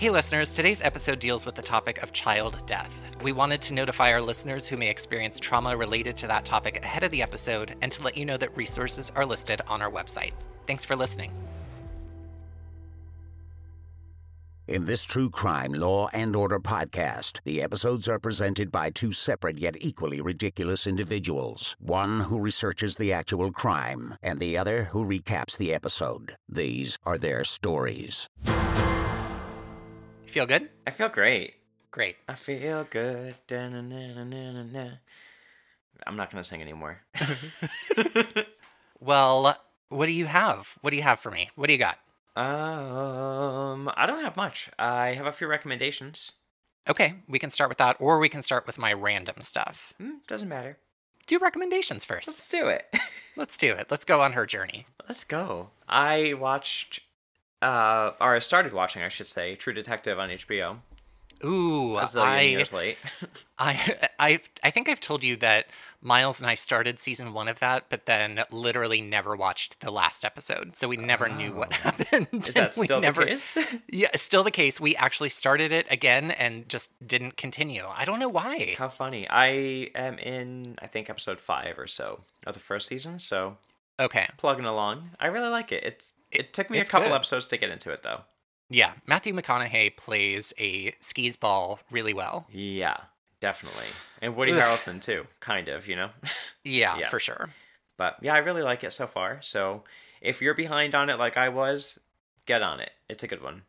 Hey, listeners, today's episode deals with the topic of child death. We wanted to notify our listeners who may experience trauma related to that topic ahead of the episode and to let you know that resources are listed on our website. Thanks for listening. In this true crime law and order podcast, the episodes are presented by two separate yet equally ridiculous individuals. One who researches the actual crime, and the other who recaps the episode. These are their stories. Feel good? I feel great. Great. I feel good. Da-na-na-na-na-na. I'm not going to sing anymore. Well, what do you have? What do you have for me? What do you got? um, I don't have much. I have a few recommendations. Okay, we can start with that, or we can start with my random stuff. Hmm, doesn't matter. Do recommendations first. Let's do it. Let's do it. Let's go on her journey. Let's go. I watched, uh, or I started watching, I should say, True Detective on HBO. Ooh, A zillion I, years late. I, I, I think I've told you that Miles and I started season one of that, but then literally never watched the last episode, so we never knew what Oh. happened. Is that still never, the case? Yeah, it's still the case. We actually started it again and just didn't continue. I don't know why. How funny. I am in, I think, episode five or so of the first season, so Okay, plugging along. I really like it. It's It took me a couple good. episodes to get into it, though. yeah, Matthew McConaughey plays a skis ball really well. Yeah, definitely. And Woody Harrelson, too, kind of, you know? Yeah, Yeah. for sure. But yeah, I really like it so far. So if you're behind on it like I was, get on it. It's a good one.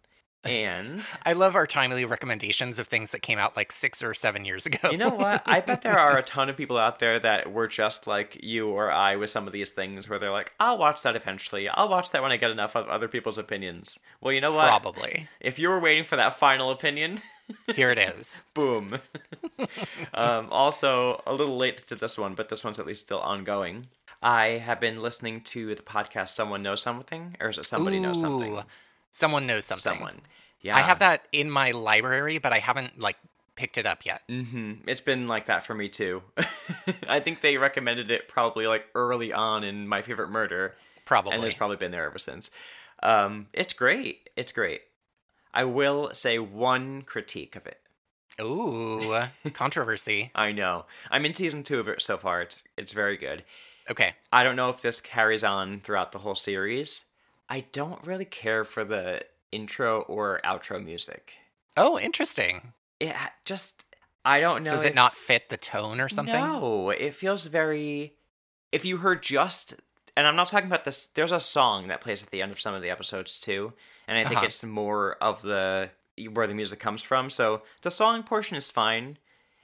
And I love our timely recommendations of things that came out like six or seven years ago. you know what? I bet there are a ton of people out there that were just like you or I with some of these things where they're like, I'll watch that eventually. I'll watch that when I get enough of other people's opinions. Well, you know what? Probably. If you were waiting for that final opinion, Here it is. boom. um, also, a little late to this one, but this one's at least still ongoing. I have been listening to the podcast Someone Knows Something, or is it Somebody Knows Something? Someone knows something. Someone. Yeah. I have that in my library, but I haven't like picked it up yet. hmm It's been like that for me too. I think they recommended it probably like early on in My Favorite Murder, Probably. and it's probably been there ever since. Um, it's great. It's great. I will say one critique of it. Ooh, controversy. I know. I'm in season two of it so far. It's it's very good. Okay. I don't know if this carries on throughout the whole series. I don't really care for the intro or outro music. Oh, interesting. It just I don't know. Does if- it not fit the tone or something? No, it feels very. If you heard just, and I'm not talking about this. There's a song that plays at the end of some of the episodes too, and I think Uh-huh. it's more of the where the music comes from. So the song portion is fine.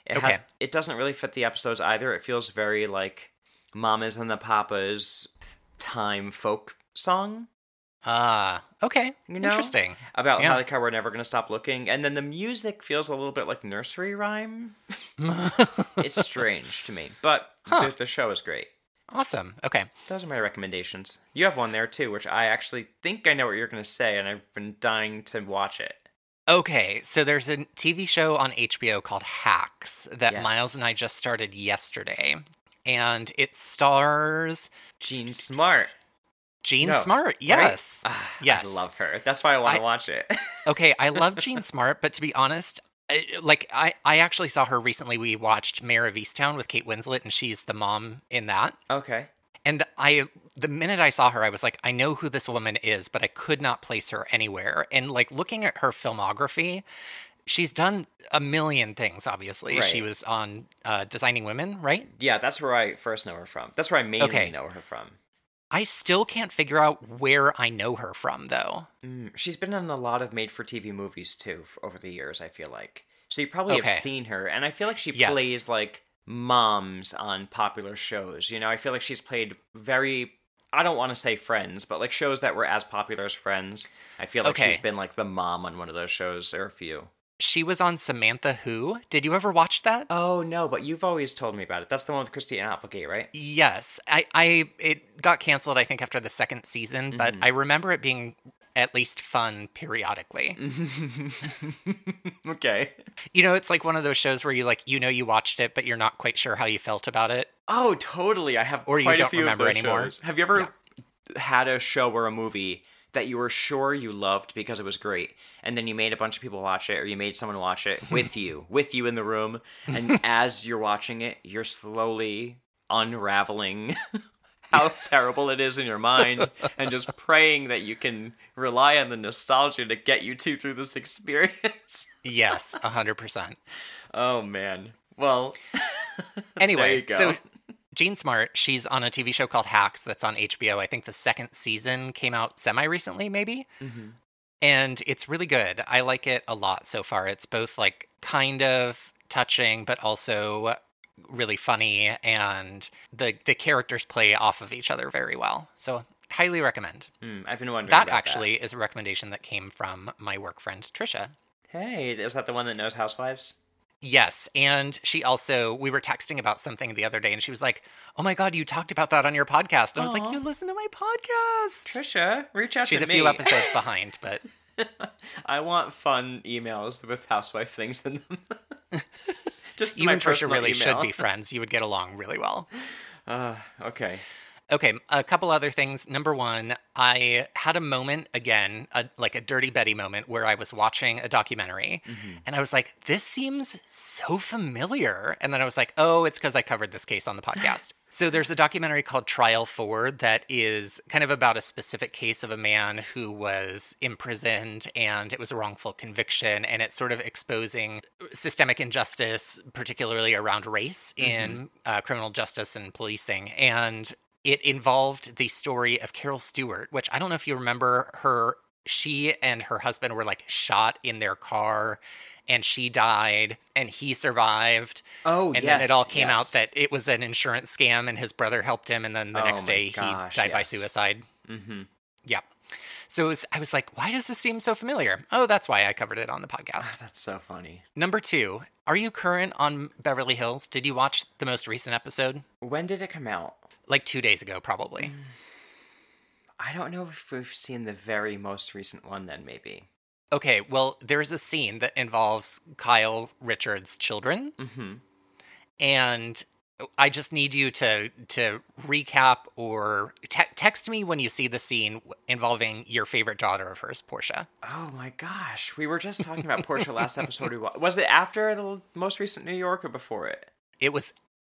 It has. Okay. It doesn't really fit the episodes either. It feels very like Mamas and the Papas time folk song. Ah, okay. You know? Interesting. About Yeah. how like how we're never gonna stop looking, and then the music feels a little bit like nursery rhyme. it's strange to me, but Huh. the, the show is great. awesome. Okay. Those are my recommendations. You have one there too, which I actually think I know what you're going to say, and I've been dying to watch it. Okay, so there's a TV show on HBO called Hacks that Yes. Miles and I just started yesterday. And it stars Jean Smart. Jean No, Smart. Yes. Ah, Yes. I love her. That's why I want to watch it. okay, I love Jean Smart, but to be honest, I, like I, I actually saw her recently. We watched Mare of Easttown with Kate Winslet, and she's the mom in that. okay. And I, the minute I saw her, I was like, I know who this woman is, but I could not place her anywhere. And like looking at her filmography, she's done a million things. Obviously, she was on uh, Designing Women, right? Yeah, that's where I first know her from. That's where I mainly Okay. know her from. I still can't figure out where I know her from, though. Mm, she's been in a lot of made-for-TV movies too over the years. I feel like so you probably Okay. have seen her, and I feel like she Yes. plays like moms on popular shows. You know, I feel like she's played very. I don't want to say Friends, but like shows that were as popular as Friends. I feel like Okay. she's been like the mom on one of those shows or a few. She was on Samantha Who. Did you ever watch that? Oh no, but you've always told me about it. That's the one with Christina Applegate, right? Yes, I, I, it got canceled. I think after the second season, but Mm-hmm. I remember it being at least fun periodically. okay. You know, it's like one of those shows where you like, you know, you watched it, but you're not quite sure how you felt about it. Oh, totally. I have Or you quite don't a few remember anymore? shows. Have you ever had a show or a movie that you were sure you loved because it was great, and then you made a bunch of people watch it, or you made someone watch it with you, with you in the room, and as you're watching it, you're slowly unraveling how terrible it is in your mind and just praying that you can rely on the nostalgia to get you two through this experience. Yes, 100%. oh man. Well, Anyway, so. Jean Smart, she's on a TV show called Hacks that's on HBO. I think the second season came out semi recently, maybe. Mhm. And it's really good. I like it a lot so far. It's both like kind of touching, but also really funny, and the the characters play off of each other very well. So highly recommend. Hmm, I've been wondering. That actually is a recommendation that came from my work friend Trisha. Hey, is that the one that knows Housewives? Yes, and she also we were texting about something the other day, and she was like, "Oh my god, you talked about that on your podcast." And I was like, "You listen to my podcast." Trisha, reach out to me. She's a me. few episodes behind, but I want fun emails with housewife things in them. Just you and Trisha really should be friends. You would get along really well. Uh, okay. Okay, a couple other things. Number one, I had a moment again, a, like a Dirty Betty moment, where I was watching a documentary and I was like, this seems so familiar. And then I was like, oh, it's because I covered this case on the podcast. so there's a documentary called Trial 4 that is kind of about a specific case of a man who was imprisoned and it was a wrongful conviction. And it's sort of exposing systemic injustice, particularly around race in uh, criminal justice and policing. And it involved the story of Carol Stuart, which I don't know if you remember her. She and her husband were like shot in their car and she died and he survived. Oh, and then it all came yes. out that it was an insurance scam and his brother helped him. And then the Oh next day gosh, he died by suicide. Mm-hmm. Yeah. So it was, I was like, why does this seem so familiar? Oh, that's why I covered it on the podcast. That's so funny. Number two, are you current on Beverly Hills? Did you watch the most recent episode? When did it come out? Like two days ago, probably. I don't know if we've seen the very most recent one. Then maybe. Okay, well, there's a scene that involves Kyle Richards' children, Mm-hmm. and I just need you to to recap or te- text me when you see the scene involving your favorite daughter of hers, Portia. Oh my gosh, we were just talking about Portia last episode. We was it after the most recent New York or before it? It was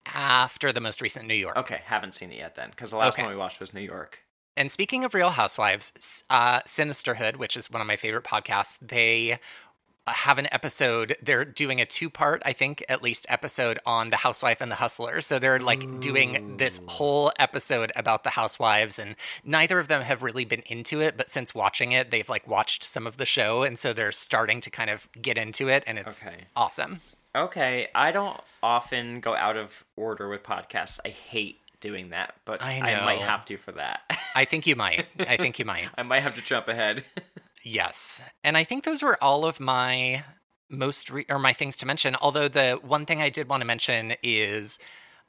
after the most recent New York. Okay, haven't seen it yet then, because the last Okay. one we watched was New York. And speaking of Real Housewives, uh, Sinisterhood, which is one of my favorite podcasts, they Uh, have an episode. They're doing a two part, I think, at least episode on the housewife and the hustler. So they're like doing this whole episode about the housewives, and neither of them have really been into it. But since watching it, they've like watched some of the show, and so they're starting to kind of get into it, and it's Okay. awesome. Okay, I don't often go out of order with podcasts. I hate doing that, but I I, might have to for that. I think you might. I think you might. I might have to jump ahead. Yes. And I think those were all of my most re- or my things to mention. Although the one thing I did want to mention is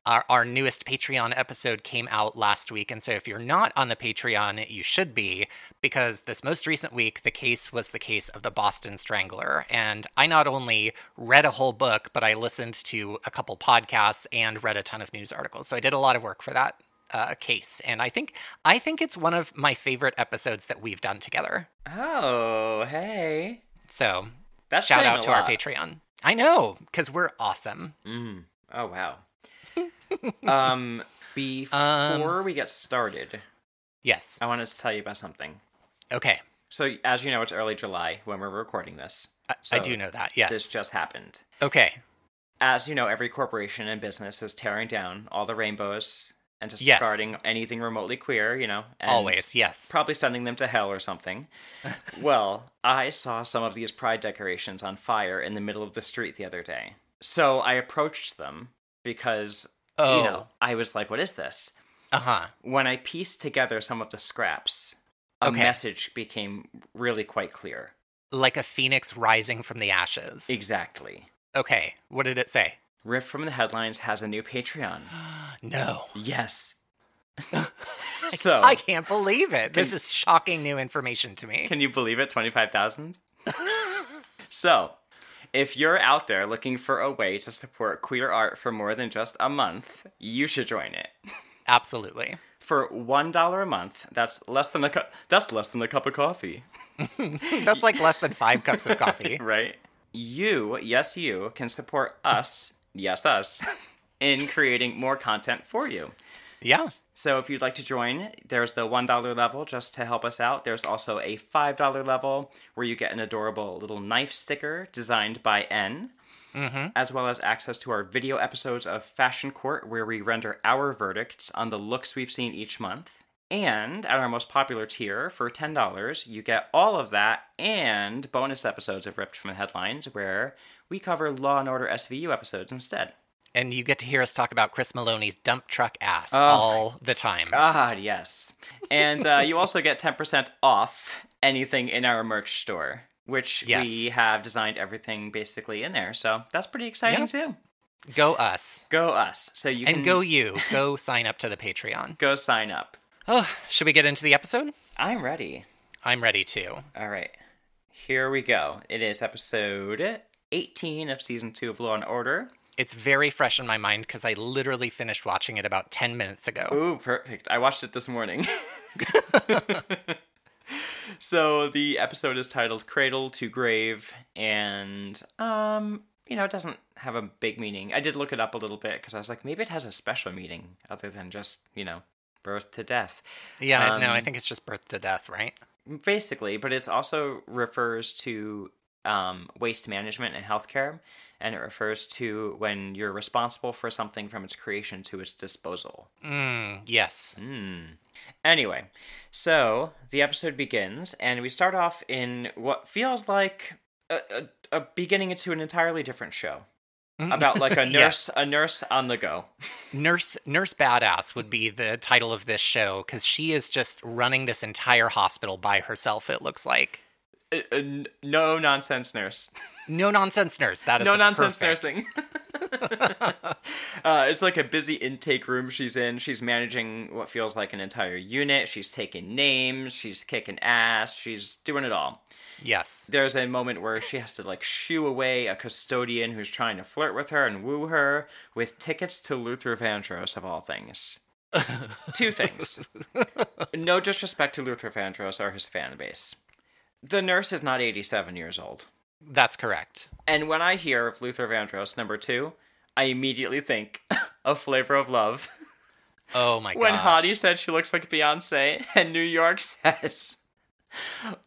our, our newest Patreon episode came out last week. And so if you're not on the Patreon, you should be, because this most recent week, the case was the case of the Boston Strangler. And I not only read a whole book, but I listened to a couple podcasts and read a ton of news articles. So I did a lot of work for that. Uh, case and I think I think it's one of my favorite episodes that we've done together. oh, hey. So That's shout out to our. Patreon. I know, because we're awesome. Mm. Oh, wow. um, before we get started, Yes. I wanted to tell you about something. Okay. So, as you know, it's early July when we're recording this. I, I do know that. Yes. This just happened. okay. As you know, every corporation and business is tearing down all the rainbows and Yes. discarding anything remotely queer, you know. and Always. Yes. Probably sending them to hell or something. well, I saw some of these pride decorations on fire in the middle of the street the other day. So I approached them because, oh. you know, I was like, what is this? Uh huh. When I pieced together some of the scraps, a Okay. message became really quite clear. Like a phoenix rising from the ashes. Exactly. Okay. What did it say? Riff from the Headlines has a new Patreon. no. Yes. so, I can't believe it. This is shocking new information to me. can you believe it? 25,000? so, if you're out there looking for a way to support queer art for more than just a month, you should join it. Absolutely. For one dollar a month, that's less than a cup. That's less than a cup of coffee, That's like less than five cups of coffee. right? You, yes, you can support us, yes, us, in creating more content for you. Yeah. So if you'd like to join, there's the $1 level just to help us out. There's also a $5 level where you get an adorable little knife sticker designed by N, mm-hmm. as well as access to our video episodes of Fashion Court where we render our verdicts on the looks we've seen each month. And at our most popular tier, for $10, you get all of that and bonus episodes of Ripped from the Headlines where we cover Law and Order SVU episodes instead. And you get to hear us talk about Chris Meloni's dump truck ass Oh all the time. God, yes. And uh, you also get 10% off anything in our merch store, which Yes. we have designed everything basically in there. So that's pretty exciting Yeah. too. Go us. Go us. So you can And go you. Go sign up to the Patreon. go sign up. Oh, should we get into the episode? I'm ready. I'm ready too. All right. Here we go. It is episode 18 of season 2 of Law and Order. It's very fresh in my mind because I literally finished watching it about 10 minutes ago. Ooh, perfect. I watched it this morning. so the episode is titled Cradle to Grave and um, you know, it doesn't have a big meaning. I did look it up a little bit because I was like maybe it has a special meaning other than just, you know, birth to death. Yeah, no, I Um, think it's just birth to death, right? Basically, but it also refers to um, waste management and healthcare and it refers to when you're responsible for something from its creation to its disposal. Mm, yes. Hmm. Anyway, so the episode begins, and we start off in what feels like a, a, a beginning into an entirely different show about like a nurse, Yes. a nurse on the go. Nurse Nurse Badass would be the title of this show because she is just running this entire hospital by herself. It looks like A- a n- no nonsense nurse. no nonsense nurse. That is no nonsense perfect- nursing. uh, it's like a busy intake room she's in. She's managing what feels like an entire unit. She's taking names. She's kicking ass. She's doing it all. Yes. there's a moment where she has to like shoo away a custodian who's trying to flirt with her and woo her with tickets to Luther Vandross of all things. Two things. No disrespect to Luther Vandross or his fan base. The nurse is not 87 years old. That's correct. And when I hear of Luther Vandross number two, I immediately think of Flavor of Love. Oh my god. when Hottie said she looks like Beyonce, and New York says,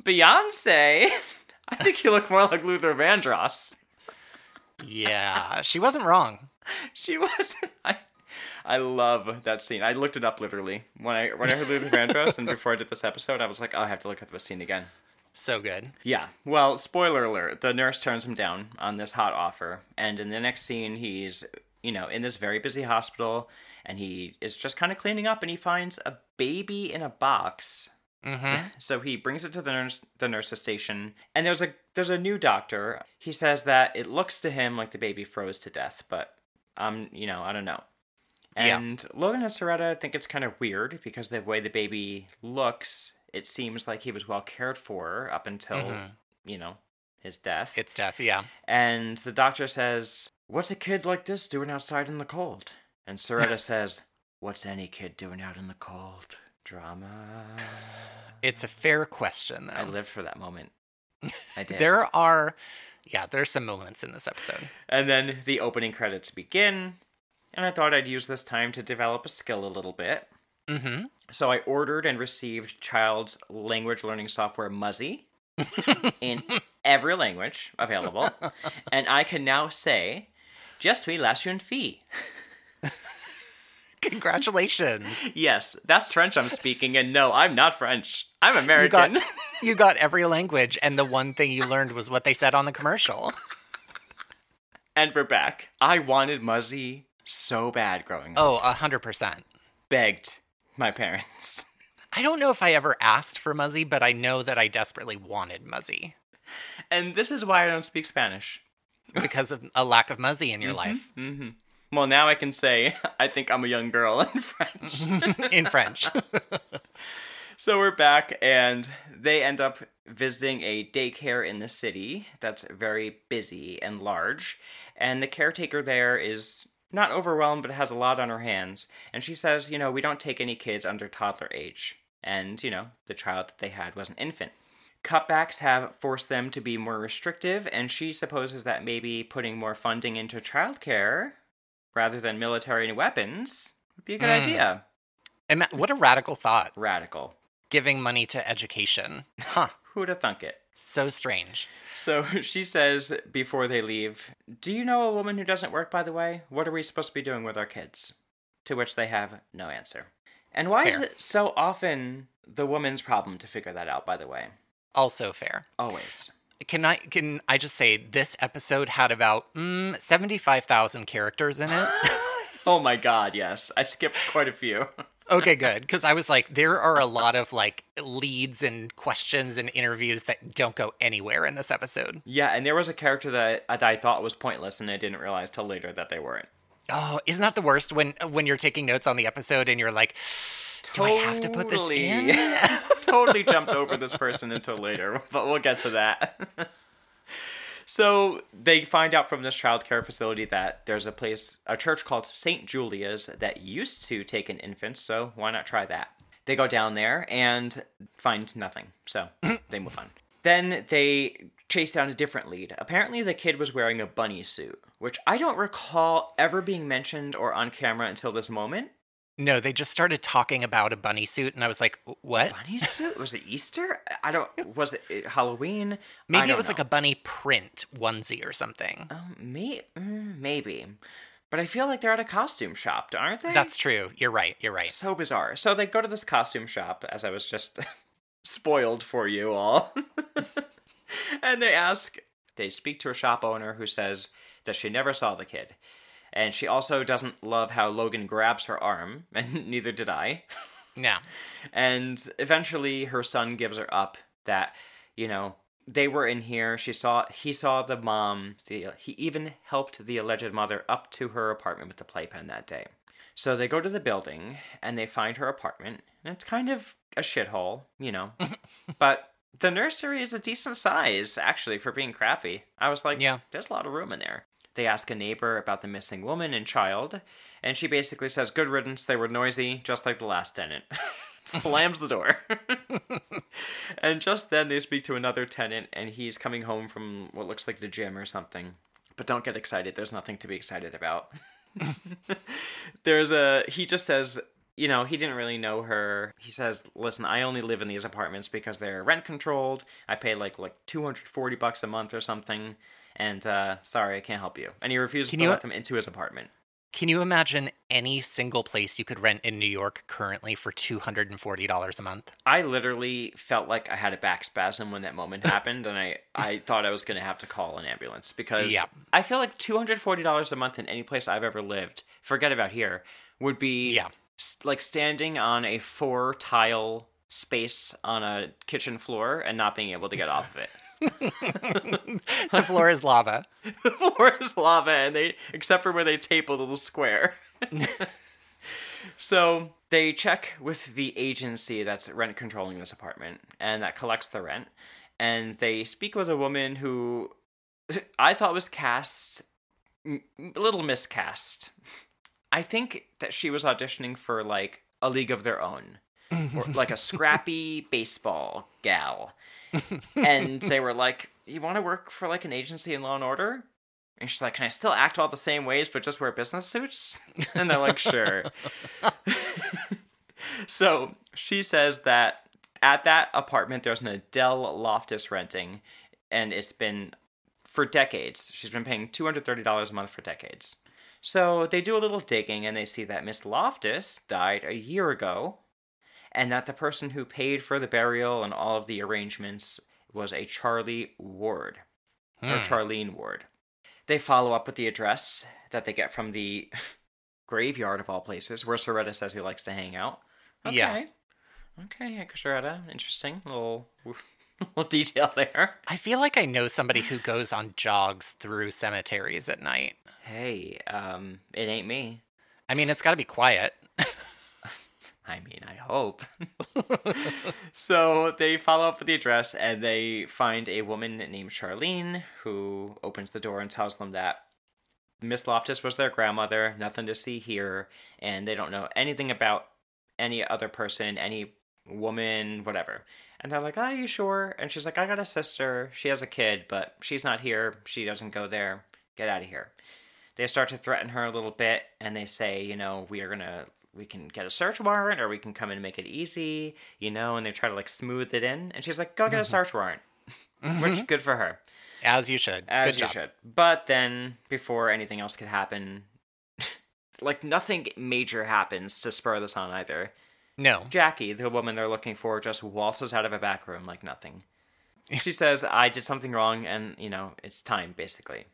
Beyonce? I think you look more like Luther Vandross. Yeah, she wasn't wrong. She wasn't. I, I love that scene. I looked it up literally when I when I heard Luther Vandross, and before I did this episode, I was like, oh, I have to look at this scene again. So good. Yeah. Well, spoiler alert: the nurse turns him down on this hot offer, and in the next scene, he's you know in this very busy hospital, and he is just kind of cleaning up, and he finds a baby in a box. Mm-hmm. So he brings it to the nurse the nurse's station, and there's a there's a new doctor. He says that it looks to him like the baby froze to death, but um, you know, I don't know. Yeah. And Logan and Cerreta think it's kind of weird because the way the baby looks, it seems like he was well cared for up until Mhm. you know his death. It's death. Yeah. and the doctor says, "What's a kid like this doing outside in the cold?" And Cerreta says, "What's any kid doing out in the cold?" Drama. It's a fair question, though. I lived for that moment. I did. There are, yeah, there's some moments in this episode. And then the opening credits begin, and I thought I'd use this time to develop a skill a little bit. Mm-hmm. So I ordered and received child's language learning software Muzzy in every language available, and I can now say, "Je suis la jeune fille." Congratulations. Yes, that's French I'm speaking, and no, I'm not French. I'm You American. got, you got every language, and the one thing you learned was what they said on the commercial. and we're back. I wanted Muzzy so bad growing up. Oh, a hundred percent. Begged my parents. I don't know if I ever asked for Muzzy, but I know that I desperately wanted Muzzy And this is why I don't speak Spanish. because of a lack of Muzzy in your life hmm Well, now I can say I think I'm a young girl in French. in French. so we're back, and they end up visiting a daycare in the city that's very busy and large. And the caretaker there is not overwhelmed, but has a lot on her hands. And she says, you know, we don't take any kids under toddler age. And, you know, the child that they had was an infant. Cutbacks have forced them to be more restrictive, and she supposes that maybe putting more funding into childcare rather than military and weapons would be a good Mm. idea. Ima- what a radical thought. Radical. Giving money to education. Huh. Who'd have thunk it? So strange. So she says before they leave, Do you know a woman who doesn't work, by the way? What are we supposed to be doing with our kids? To which they have no answer. And why is it so often the woman's problem to figure that out, by the way? Also fair. Always. Can I can I just say this episode had about mm, seventy five thousand characters in it? Oh my god, yes. I skipped quite a few. okay, good. Because I was like, there are a lot of like leads and questions and interviews that don't go anywhere in this episode. yeah, and there was a character that, that I thought was pointless, and I didn't realize till later that they weren't. Oh, isn't that the worst when when you're taking notes on the episode and you're like, do I have to put this in? totally jumped over this person until later, but we'll get to that. so they find out from this childcare facility that there's a place, a church called St. Julia's that used to take in infants, so why not try that? They go down there and find nothing, so they move on. Then they chase down a different lead. Apparently, the kid was wearing a bunny suit, which I don't recall ever being mentioned or on camera until this moment. No, they just started talking about a bunny suit, and I was like, what? bunny suit? Was it Easter? I don't. Was it Halloween? Maybe it was like a bunny print onesie or something. Um, may, mm, maybe, but I feel like they're at a costume shop, aren't they? That's true. You're right. You're right. so bizarre. So they go to this costume shop, as I was just spoiled for you all, and they ask. They speak to a shop owner who says that she never saw the kid. And she also doesn't love how Logan grabs her arm, and neither did I. Yeah. and eventually her son gives her up that you know they were in here she saw he saw the mom the, he even helped the alleged mother up to her apartment with the playpen that day so they go to the building and they find her apartment and it's kind of a shithole you know but the nursery is a decent size actually for being crappy i was like Yeah. there's a lot of room in there they ask a neighbor about the missing woman and child, and she basically says, Good riddance, they were noisy, just like the last tenant. Slams the door. and just then they speak to another tenant, and he's coming home from what looks like the gym or something. But don't get excited, there's nothing to be excited about. There's a. He just says, you know, he didn't really know her. He says, "Listen, I only live in these apartments because they're rent controlled. I pay like like 240 bucks a month or something." And uh, sorry, I can't help you. And he refuses Can to you- let them into his apartment. Can you imagine any single place you could rent in New York currently for $240 a month? I literally felt like I had a back spasm when that moment happened, and I, I thought I was going to have to call an ambulance because Yeah. I feel like $240 a month in any place I've ever lived, forget about here, would be Yeah. like standing on a four tile space on a kitchen floor and not being able to get off of it. The floor is lava. the floor is lava, and they except for where they tape a little square. so they check with the agency that's rent controlling this apartment and that collects the rent, and they speak with a woman who I thought was cast a little miscast. I think that she was auditioning for like a league of their own. or like a scrappy baseball gal. And they were like, You want to work for like an agency in Law and Order? And she's like, Can I still act all the same ways but just wear business suits? And they're like, Sure. so she says that at that apartment there's an Adele Loftus renting, and it's been for decades. She's been paying $230 a month for decades. So they do a little digging and they see that Miss Loftus died a year ago and that the person who paid for the burial and all of the arrangements was a Charlie Ward or Hmm. Charlene Ward. They follow up with the address that they get from the graveyard of all places where Cerreta says he likes to hang out. Okay. Yeah. Okay, Cerreta. Interesting little little detail there. I feel like I know somebody who goes on jogs through cemeteries at night. Hey, um, it ain't me. I mean, it's got to be quiet. I mean, I hope. so they follow up with the address and they find a woman named Charlene who opens the door and tells them that Miss Loftus was their grandmother, nothing to see here, and they don't know anything about any other person, any woman, whatever. And they're like, Are you sure? And she's like, I got a sister. She has a kid, but she's not here. She doesn't go there. Get out of here. They start to threaten her a little bit, and they say, You know, we are going to. We can get a search warrant, or we can come in and make it easy, you know. And they try to like smooth it in, and she's like, "Go get a mm-hmm. search warrant," which mm-hmm. good for her. As you should. As Good you job. should. But then, before anything else could happen, like nothing major happens to spur this on either. No. Jackie, the woman they're looking for, just waltzes out of a back room like nothing. She says, I did something wrong, and, you know, it's time, basically.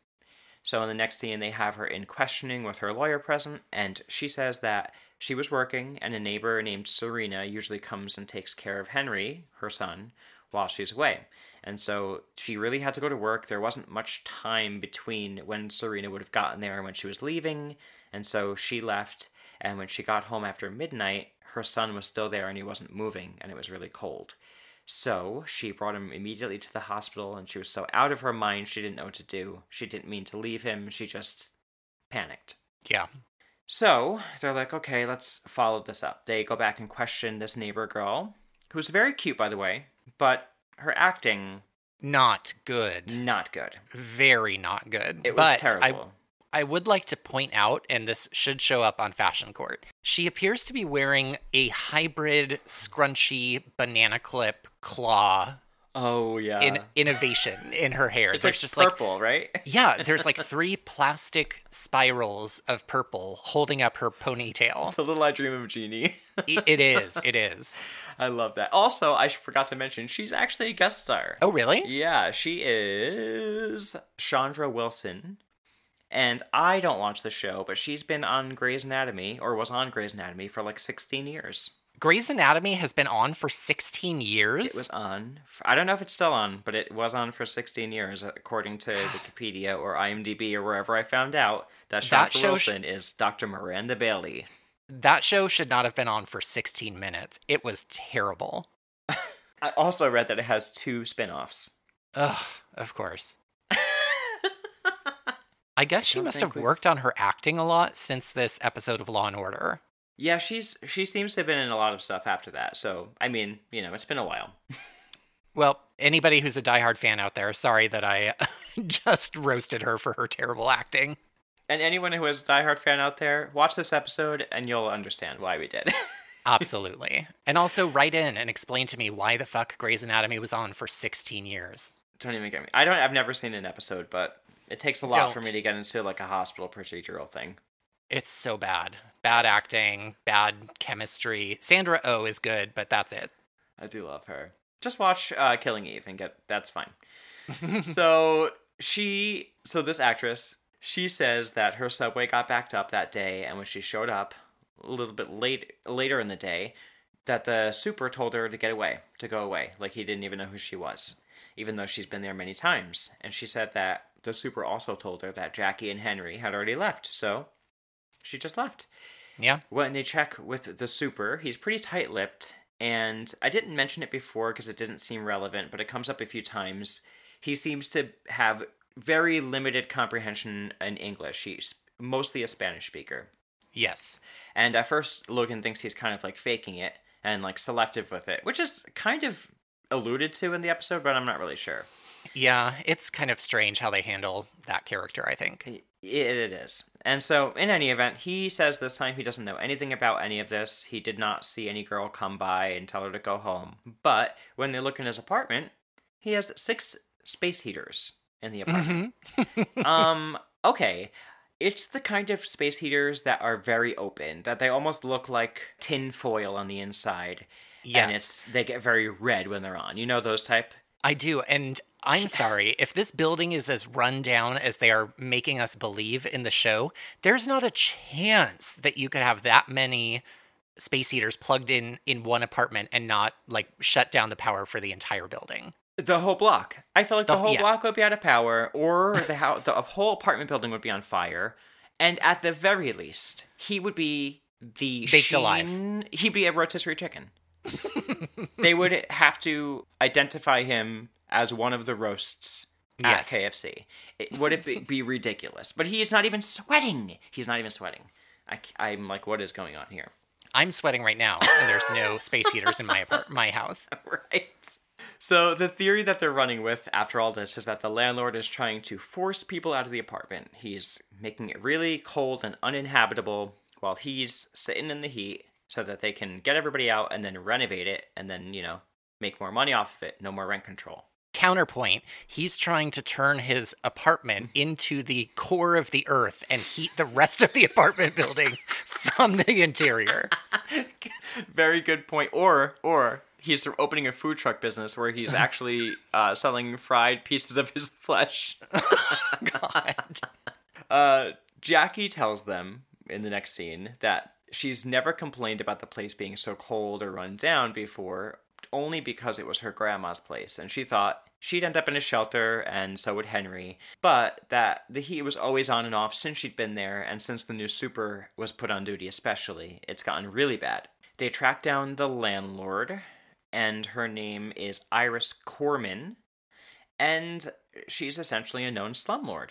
So in the next scene, they have her in questioning with her lawyer present, and she says that she was working, and a neighbor named Serena usually comes and takes care of Henry, her son, while she's away. And so she really had to go to work. There wasn't much time between when Serena would have gotten there and when she was leaving. And so she left. And when she got home after midnight, her son was still there and he wasn't moving and it was really cold. So she brought him immediately to the hospital and she was so out of her mind she didn't know what to do. She didn't mean to leave him. She just panicked. Yeah. So they're like, okay, let's follow this up. They go back and question this neighbor girl, who's very cute, by the way, but her acting, Not good. not good. Very not good. It was but terrible. I, I would like to point out, and this should show up on Fashion Court, she appears to be wearing a hybrid scrunchy banana clip claw oh, yeah. in innovation in her hair. it's there's like just purple, right? yeah, there's like three plastic spirals of purple holding up her ponytail. the little I Dream of Jeannie. It is, it is. I love that. Also, I forgot to mention, she's actually a guest star. Oh, really? Yeah, she is Chandra Wilson. And I don't watch the show, but she's been on Grey's Anatomy, or was on Grey's Anatomy for like 16 years. Grey's Anatomy has been on for 16 years. It was on. I don't know if it's still on, but it was on for 16 years, according to Wikipedia or IMDb or wherever I found out that That Chandra show sh- is Dr. Miranda Bailey. that show should not have been on for 16 minutes. It was terrible. I also read that it has two spin offs. Ugh, of course. I guess she must have we've- worked on her acting a lot since this episode of Law and Order. Yeah, she's she seems to have been in a lot of stuff after that. So I mean, you know, it's been a while. Well, anybody who's a diehard fan out there, sorry that I just roasted her for her terrible acting. And anyone who is a diehard fan out there, watch this episode and you'll understand why we did. Absolutely. and also write in and explain to me why the fuck Grey's Anatomy was on for 16 years. don't even get me. I don't. I've never seen an episode, but it takes a lot for Don't. me to get into like a hospital procedural thing. It's so bad. Bad acting, bad chemistry. Sandra O oh is good, but that's it. I do love her. Just watch uh, Killing Eve and get that's fine. so she, so this actress, she says that her subway got backed up that day, and when she showed up a little bit late later in the day, that the super told her to get away, to go away, like he didn't even know who she was, even though she's been there many times. And she said that the super also told her that Jackie and Henry had already left, so she just left Yeah. when they check with the super, he's pretty tight lipped. And I didn't mention it before because it didn't seem relevant, but it comes up a few times. He seems to have very limited comprehension in English. He's mostly a Spanish speaker. Yes. And at first, Logan thinks he's kind of like faking it and like selective with it, which is kind of alluded to in the episode, but I'm not really sure. Yeah, it's kind of strange how they handle that character, I think. It, it is. And so, in any event, he says this time he doesn't know anything about any of this. He did not see any girl come by and tell her to go home. But when they look in his apartment, he has six space heaters in the apartment. um, okay. It's the kind of space heaters that are very open, that they almost look like tin foil on the inside. And Yes. it's they get very red when they're on. You know those type? I do. And I'm sorry, if this building is as run down as they are making us believe in the show, there's not a chance that you could have that many space heaters plugged in in one apartment and not like shut down the power for the entire building. The whole block. I feel like the, The- whole yeah. block would be out of power, or the house, the whole apartment building would be on fire. And at the very least, he would be the Baked alive. Sheen- He'd be a rotisserie chicken. They would have to identify him as one of the roasts at KFC. It, would it be, be ridiculous? But he's not even sweating. He's not even sweating. I, am like, what is going on here? I'm sweating right now, and there's no space heaters in my apart- my house. right. So the theory that they're running with after all this is that the landlord is trying to force people out of the apartment. He's making it really cold and uninhabitable while he's sitting in the heat so that they can get everybody out and then renovate it and then, you know, make more money off of it. No more rent control. Counterpoint, he's trying to turn his apartment into the core of the earth and heat the rest of the apartment building from the interior. Very good point. Or or he's opening a food truck business where he's actually uh, selling fried pieces of his flesh. God. Uh, Jackie tells them in the next scene that she's never complained about the place being so cold or run down before, only because it was her grandma's place, and she thought she'd end up in a shelter, and so would Henry. But that the heat was always on and off since she'd been there, and since the new super was put on duty, especially, it's gotten really bad. They track down the landlord, and her name is Iris Corman, and she's essentially a known slumlord.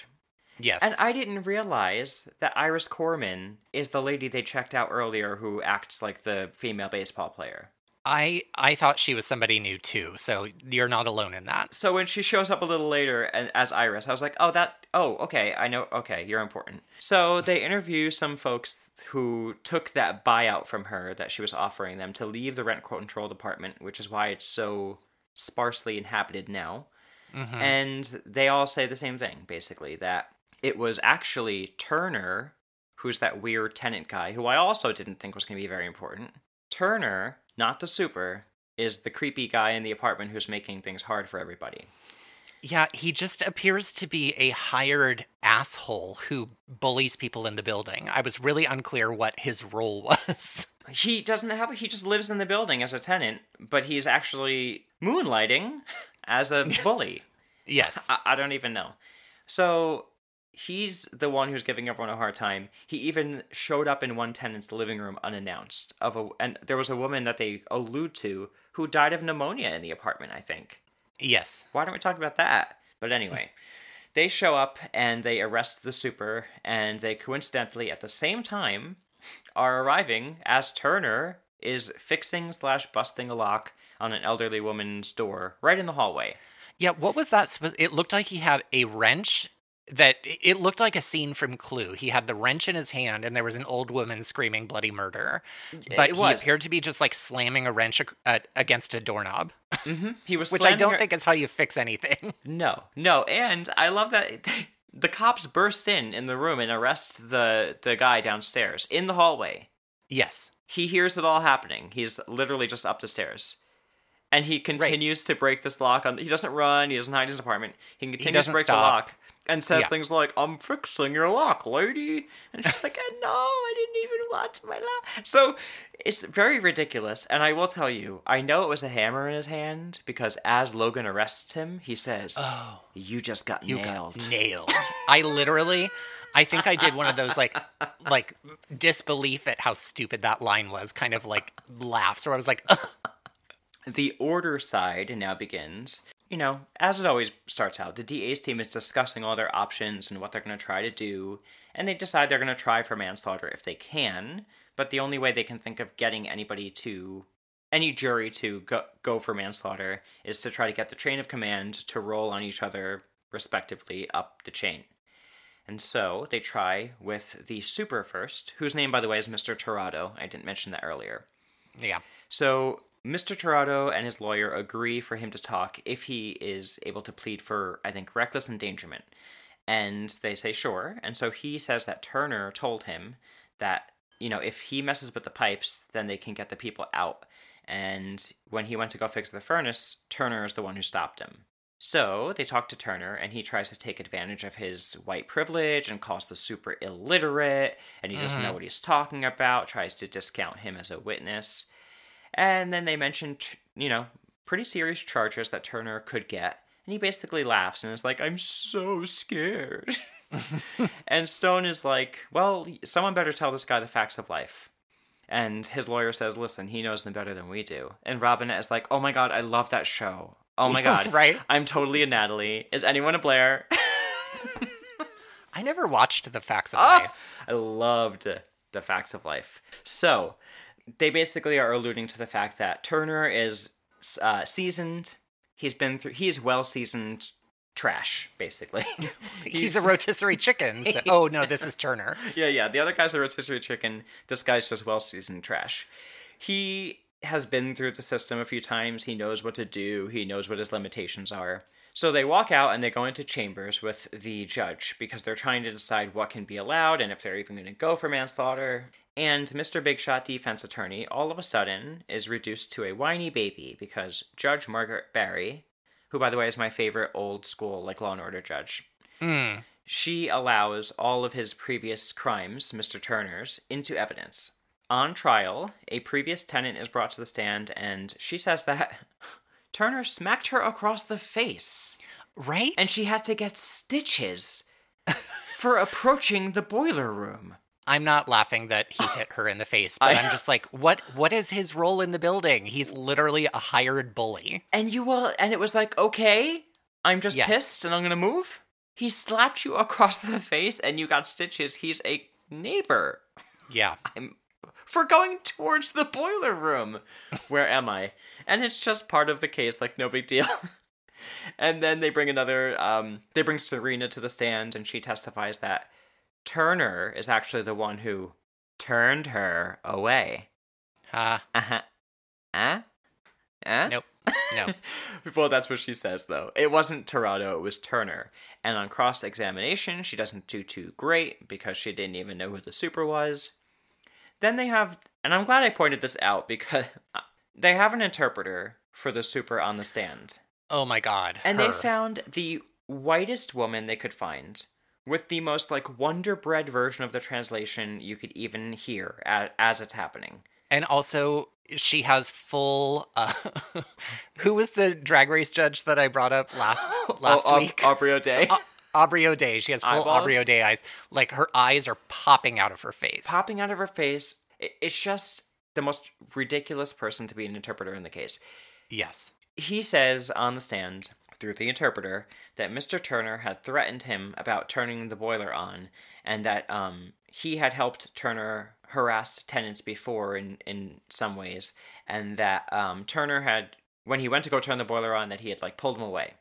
Yes. And I didn't realize that Iris Corman is the lady they checked out earlier who acts like the female baseball player. I I thought she was somebody new too, so you're not alone in that. So when she shows up a little later and as Iris, I was like, "Oh, that oh, okay, I know. Okay, you're important." So they interview some folks who took that buyout from her that she was offering them to leave the rent control department, which is why it's so sparsely inhabited now. Mm-hmm. And they all say the same thing, basically, that it was actually Turner, who's that weird tenant guy, who I also didn't think was going to be very important. Turner, not the super, is the creepy guy in the apartment who's making things hard for everybody. Yeah, he just appears to be a hired asshole who bullies people in the building. I was really unclear what his role was. He doesn't have, he just lives in the building as a tenant, but he's actually moonlighting as a bully. yes. I, I don't even know. So he's the one who's giving everyone a hard time. He even showed up in one tenant's living room unannounced. Of a and there was a woman that they allude to who died of pneumonia in the apartment. I think. Yes. Why don't we talk about that? But anyway, they show up and they arrest the super, and they coincidentally at the same time are arriving as Turner is fixing slash busting a lock on an elderly woman's door right in the hallway. Yeah, what was that? It looked like he had a wrench that it looked like a scene from Clue. He had the wrench in his hand and there was an old woman screaming bloody murder. But it he appeared to be just like slamming a wrench uh, against a doorknob, He was which I don't her- think is how you fix anything. No, no, and I love that the cops burst in in the room and arrest the the guy downstairs in the hallway. yes. He hears it all happening. He's literally just up the stairs. And he continues to break this lock on he doesn't run, he doesn't hide in his apartment. He continues to doesn't break the lock and says Yeah. things like, I'm fixing your lock, lady. And she's like, oh, no, I didn't even want my lock. So it's very ridiculous. And I will tell you, I know it was a hammer in his hand because as Logan arrests him, he says, Oh, You just got you nailed. got nailed. I literally I think I did one of those like like disbelief at how stupid that line was, kind of like laughs where I was like. The order side now begins. You know, as it always starts out, the DA's team is discussing all their options and what they're going to try to do, and they decide they're going to try for manslaughter if they can, but the only way they can think of getting anybody to any jury to go, go for manslaughter is to try to get the chain of command to roll on each other respectively up the chain. And so they try with the super first, whose name, by the way, is Mr. Torado. I didn't mention that earlier. yeah. So Mr. Torado and his lawyer agree for him to talk if he is able to plead for, I think, reckless endangerment. And they say sure. And so he says that Turner told him that, you know, if he messes with the pipes, then they can get the people out. And when he went to go fix the furnace, Turner is the one who stopped him. So they talk to Turner, and he tries to take advantage of his white privilege and calls the super illiterate, and he doesn't know mm-hmm. what he's talking about, tries to discount him as a witness. And then they mention, t- you know, pretty serious charges that Turner could get. And he basically laughs and is like, I'm so scared. and Stone is like, well, someone better tell this guy the facts of life. And his lawyer says, listen, he knows them better than we do. And Robinette is like, oh my god, I love that show. Oh my god. Right? I'm totally a Natalie. Is anyone a Blair? I never watched The Facts of Ah! Life. I loved the facts of life. So, they basically are alluding to the fact that Turner is uh, seasoned. He's been through. He is well seasoned trash, basically. He's a rotisserie chicken. so- oh no, this is Turner. yeah, yeah. The other guy's a rotisserie chicken. This guy's just well seasoned trash. He has been through the system a few times. He knows what to do. He knows what his limitations are. So they walk out and they go into chambers with the judge because they're trying to decide what can be allowed and if they're even going to go for manslaughter. And Mr. Big Shot defense attorney all of a sudden is reduced to a whiny baby because Judge Margaret Barry, who by the way is my favorite old school like Law and Order judge, Mm. she allows all of his previous crimes, Mr. Turner's, into evidence. On trial, a previous tenant is brought to the stand, and she says that Turner smacked her across the face, Right? and she had to get stitches for approaching the boiler room. I'm not laughing that he hit her in the face, but I- I'm just like, what? What is his role in the building? He's literally a hired bully. And you will, and it was like, okay, I'm just Yes. pissed and I'm gonna move. He slapped you across the face, and you got stitches. He's a neighbor. Yeah. I'm for going towards the boiler room. Where am I? And it's just part of the case, like no big deal. and then they bring another um they bring Serena to the stand and she testifies that Turner is actually the one who turned her away. Uh, Uh-huh. Huh? Huh? nope. No. well, that's what she says, though. It wasn't Tirado, it was Turner. And on cross examination, she doesn't do too great because she didn't even know who the super was. Then they have, and I'm glad I pointed this out because uh, they have an interpreter for the super on the stand. Oh my god. And they found the whitest woman they could find with the most like wonder bread version of the translation you could even hear as, as it's happening. And also, she has full. Uh, who was the drag race judge that I brought up last last Oh, week? Aubrey O'Day. Au- Aubrey O'Day. She has full Eyeballs? Aubrey O'Day eyes. Like her eyes are popping out of her face. popping out of her face. It's just the most ridiculous person to be an interpreter in the case. Yes. He says on the stand, through the interpreter, that Mr. Turner had threatened him about turning the boiler on, and that um, he had helped Turner harass tenants before in, in some ways, and that um, Turner had, when he went to go turn the boiler on, that he had like pulled him away.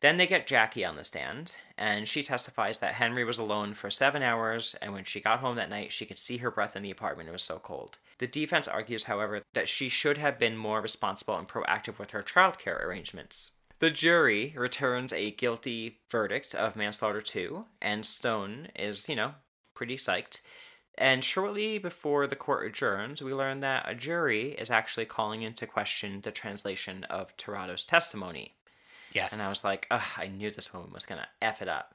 Then they get Jackie on the stand, and she testifies that Henry was alone for seven hours, and when she got home that night, she could see her breath in the apartment. It was so cold. The defense argues, however, that she should have been more responsible and proactive with her childcare arrangements. The jury returns a guilty verdict of manslaughter 2, and Stone is, you know, pretty psyched. And shortly before the court adjourns, we learn that a jury is actually calling into question the translation of Tirado's testimony. Yes. And I was like, Ugh, I knew this woman was going to F it up.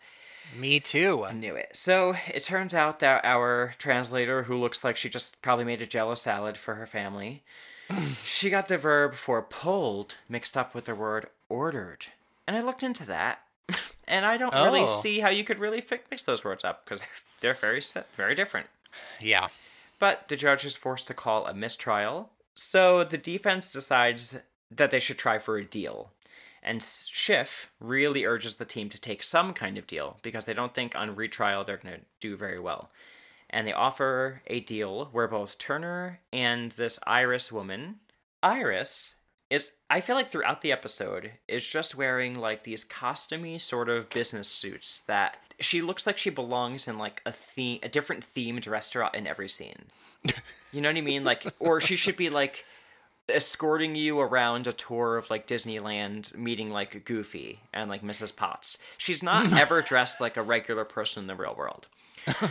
Me too. I knew it. So it turns out that our translator, who looks like she just probably made a jello salad for her family, she got the verb for pulled mixed up with the word ordered. And I looked into that, and I don't really Oh. see how you could really mix those words up because they're very very different. Yeah. But the judge is forced to call a mistrial. So the defense decides that they should try for a deal. And Schiff really urges the team to take some kind of deal because they don't think on retrial they're going to do very well. And they offer a deal where both Turner and this Iris woman, Iris is I feel like throughout the episode is just wearing like these costumey sort of business suits that she looks like she belongs in like a theme a different themed restaurant in every scene. You know what I mean? Like or she should be like escorting you around a tour of like Disneyland meeting like Goofy and like Mrs. Potts. She's not ever dressed like a regular person in the real world.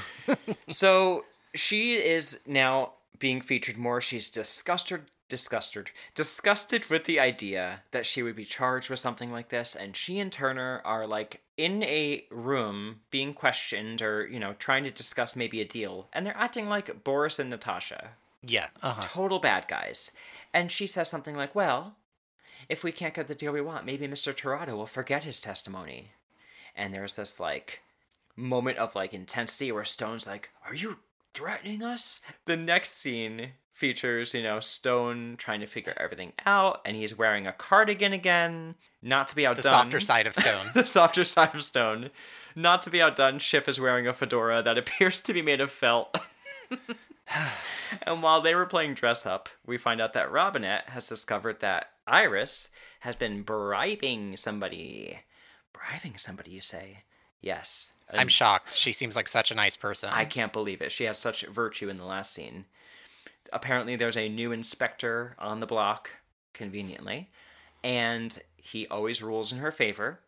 so she is now being featured more. She's disgusted, disgusted, disgusted with the idea that she would be charged with something like this. And she and Turner are like in a room being questioned or, you know, trying to discuss maybe a deal. And they're acting like Boris and Natasha, Yeah. Uh huh. total bad guys. And she says something like, well, if we can't get the deal we want, maybe Mr. Tirado will forget his testimony. And there's this like moment of like intensity where Stone's like, Are you threatening us? The next scene features, you know, Stone trying to figure everything out, and he's wearing a cardigan again. Not to be outdone. The softer side of Stone. the softer side of Stone. Not to be outdone, Schiff is wearing a fedora that appears to be made of felt. and while they were playing dress up, we find out that Robinette has discovered that Iris has been bribing somebody. Bribing somebody, you say? Yes. I'm shocked. She seems like such a nice person. I can't believe it. She has such virtue in the last scene. Apparently, there's a new inspector on the block, conveniently, and he always rules in her favor.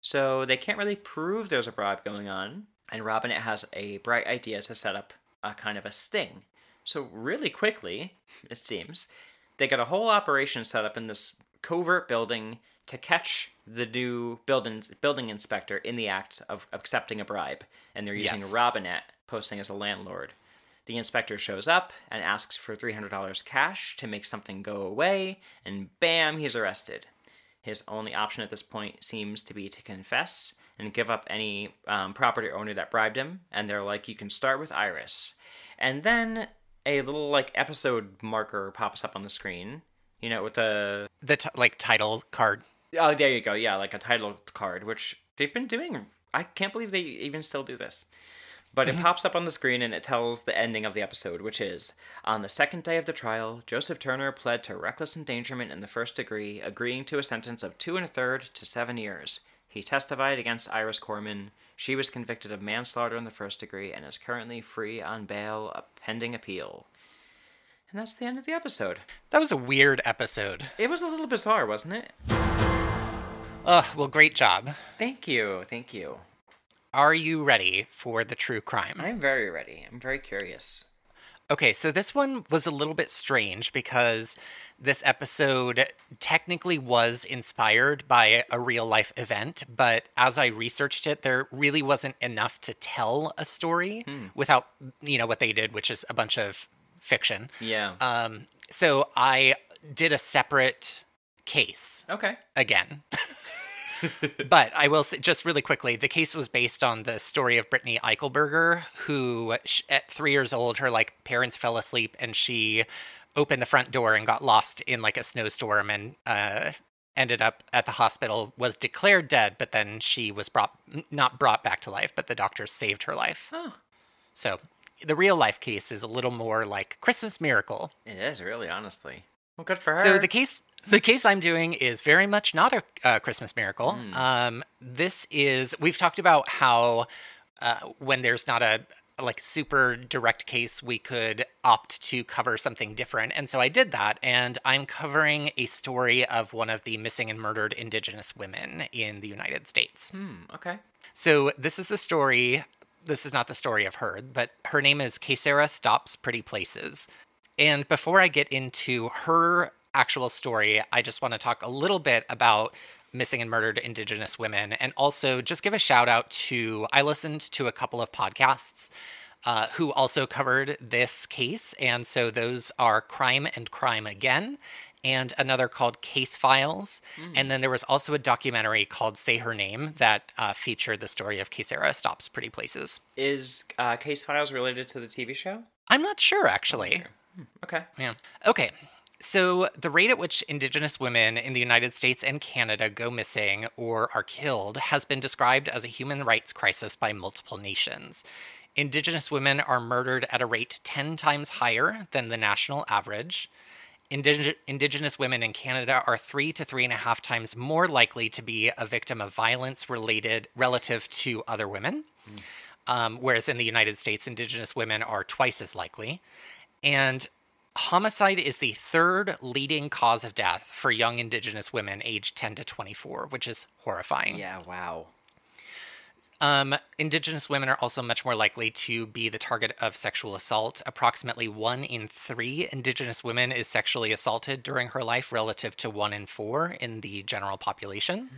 So they can't really prove there's a bribe going on, and Robinette has a bright idea to set up a kind of a sting. So, really quickly, it seems, they got a whole operation set up in this covert building to catch the new building building inspector in the act of accepting a bribe, and they're using Yes. Robinette posting as a landlord. The inspector shows up and asks for $300 cash to make something go away, and bam, he's arrested. His only option at this point seems to be to confess and give up any um, property owner that bribed him, and they're like, you can start with Iris. And then a little like episode marker pops up on the screen, you know, with a the t- like title card. Oh, there you go. Yeah, like a title card, which they've been doing. I can't believe they even still do this. But it pops up on the screen and it tells the ending of the episode, which is On the second day of the trial, Joseph Turner pled to reckless endangerment in the first degree, agreeing to a sentence of two and a third to seven years. He testified against Iris Corman. She was convicted of manslaughter in the first degree and is currently free on bail uh, pending appeal. And that's the end of the episode. That was a weird episode. It was a little bizarre, wasn't it? Ugh, well, great job. Thank you. Thank you. Are you ready for the true crime? I'm very ready. I'm very curious. Okay, so this one was a little bit strange because this episode technically was inspired by a real life event, but as I researched it, there really wasn't enough to tell a story without, you know, what they did, which is a bunch of fiction. Yeah. Um, so I did a separate case okay. again. but I will say, just really quickly, the case was based on the story of Brittany Eichelberger, who at three years old, her like parents fell asleep and she opened the front door and got lost in like a snowstorm and uh, ended up at the hospital. Was declared dead, but then she was brought not brought back to life, but the doctors saved her life. Oh, So the real life case is a little more like Christmas Miracle. it is really, honestly. Well, good for her. So the case the case I'm doing is very much not a uh, Christmas miracle. Um, this is we've talked about how uh, when there's not a like super direct case, we could opt to cover something different, and so I did that. And I'm covering a story of one of the missing and murdered Indigenous women in the United States. Hmm, okay. So this is the story. This is not the story of her, but her name is Kaysera Stops Pretty Places. And before I get into her actual story, I just want to talk a little bit about missing and murdered Indigenous women, and also just give a shout out to I listened to a couple of podcasts. Uh, who also covered this case. And so those are Crime and Crime Again, and another called Case Files. And then there was also a documentary called Say Her Name that uh, featured the story of Kaysera Stops Pretty Places. Is uh, Case Files related to the TV show? I'm not sure, actually. Okay. Yeah. Okay. So, the rate at which Indigenous women in the United States and Canada go missing or are killed has been described as a human rights crisis by multiple nations. Indigenous women are murdered at a rate 10 times higher than the national average. Indig- Indigenous women in Canada are three to three and a half times more likely to be a victim of violence related relative to other women. Um, whereas in the United States, Indigenous women are twice as likely. And homicide is the third leading cause of death for young Indigenous women aged 10 to 24, which is horrifying. Yeah, wow. Um, Indigenous women are also much more likely to be the target of sexual assault. Approximately one in three Indigenous women is sexually assaulted during her life, relative to one in four in the general population.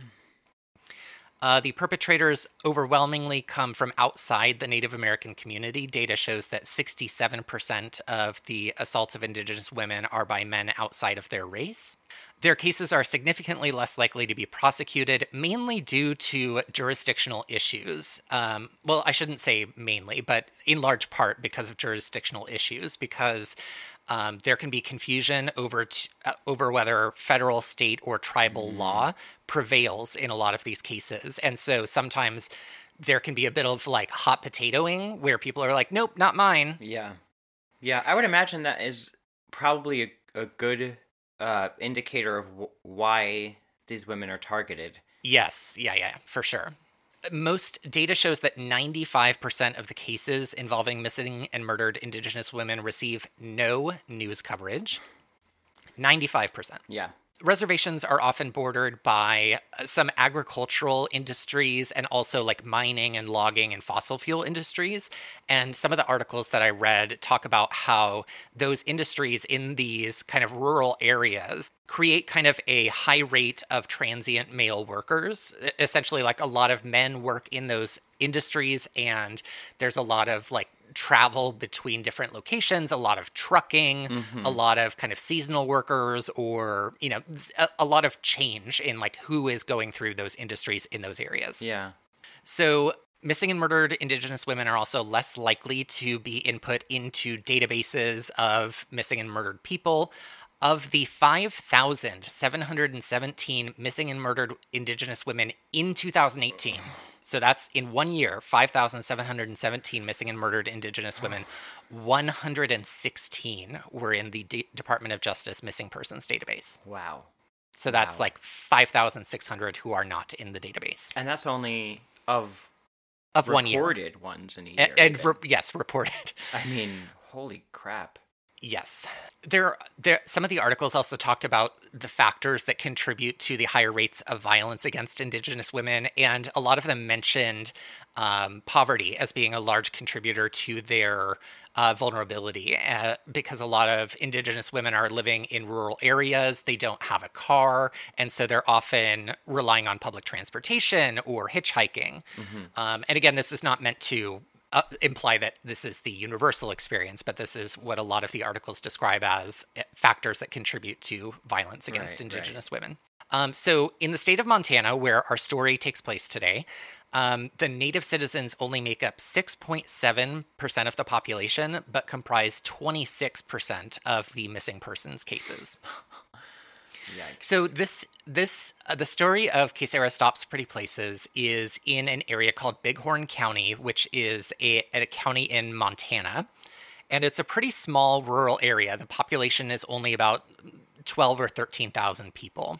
Uh, the perpetrators overwhelmingly come from outside the Native American community. Data shows that 67% of the assaults of Indigenous women are by men outside of their race. Their cases are significantly less likely to be prosecuted, mainly due to jurisdictional issues. Um, well, I shouldn't say mainly, but in large part because of jurisdictional issues, because Um, there can be confusion over t- uh, over whether federal, state, or tribal law prevails in a lot of these cases, and so sometimes there can be a bit of like hot potatoing where people are like, "Nope, not mine." Yeah. Yeah, I would imagine that is probably a, a good uh, indicator of w- why these women are targeted. Yes, yeah, yeah, for sure. Most data shows that 95% of the cases involving missing and murdered Indigenous women receive no news coverage. 95%. Yeah. Reservations are often bordered by uh, some agricultural industries and also like mining and logging and fossil fuel industries. And some of the articles that I read talk about how those industries in these kind of rural areas create kind of a high rate of transient male workers. Essentially, like a lot of men work in those industries, and there's a lot of like travel between different locations, a lot of trucking, a mm-hmm. lot of kind of seasonal workers, or, you know, a, a lot of change in like who is going through those industries in those areas. Yeah. So, missing and murdered Indigenous women are also less likely to be input into databases of missing and murdered people. Of the 5,717 missing and murdered Indigenous women in 2018, so that's in one year, 5,717 missing and murdered Indigenous women, 116 were in the D- Department of Justice missing persons database. Wow. So that's Wow. like 5,600 who are not in the database And that's only of of one year. recorded ones in a year. A- and re- yes, reported. I mean, holy crap. Yes. There there some of the articles also talked about the factors that contribute to the higher rates of violence against indigenous women and a lot of them mentioned um, poverty as being a large contributor to their uh, vulnerability uh, because a lot of indigenous women are living in rural areas. They don't have a car and so they're often relying on public transportation or hitchhiking. Um, and again this is not meant to uh, imply that this is the universal experience, but this is what a lot of the articles describe as uh, factors that contribute to violence against Right, Indigenous women. Um, so, in the state of Montana, where our story takes place today, um, the native citizens only make up 6.7% of the population, but comprise 26% of the missing persons cases. Yikes. So this this uh, the story of Kaysera Stops Pretty Places is in an area called Bighorn County, which is a, a county in Montana, and it's a pretty small rural area. The population is only about twelve or thirteen thousand people.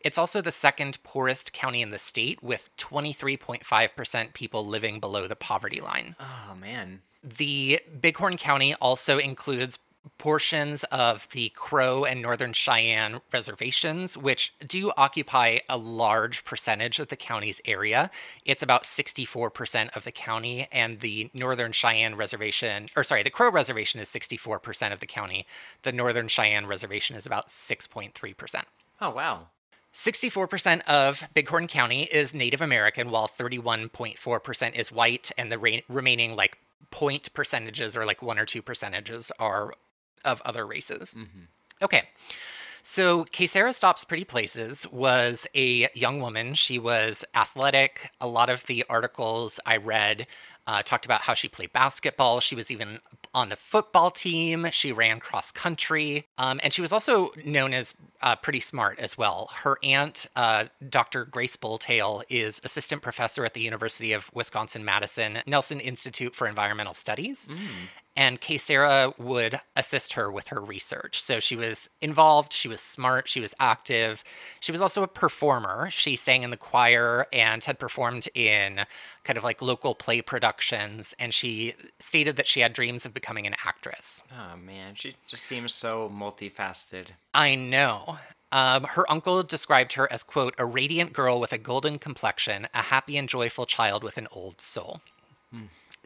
It's also the second poorest county in the state, with twenty three point five percent people living below the poverty line. oh, man. The Bighorn County also includes portions of the Crow and Northern Cheyenne reservations, which do occupy a large percentage of the county's area. It's about 64% of the county, and the Northern Cheyenne reservation, or sorry, the Crow reservation is 64% of the county. The Northern Cheyenne reservation is about 6.3%. Oh, wow. 64% of Bighorn County is Native American, while 31.4% is white, and the re- remaining like point percentages or like one or two percentages are of other races. Okay. So, Kaysera Stops Pretty Places was a young woman. She was athletic. A lot of the articles I read uh, talked about how she played basketball. She was even on the football team. She ran cross country. Um, and she was also known as uh, pretty smart as well. Her aunt, uh, Dr. Grace Bulltail, is assistant professor at the University of Wisconsin Madison Nelson Institute for Environmental Studies and Sarah would assist her with her research. So she was involved, she was smart, she was active. She was also a performer. She sang in the choir and had performed in kind of like local play productions. And she stated that she had dreams of becoming an actress. Oh, man. She just seems so multifaceted. I know. Um, her uncle described her as, quote, a radiant girl with a golden complexion, a happy and joyful child with an old soul.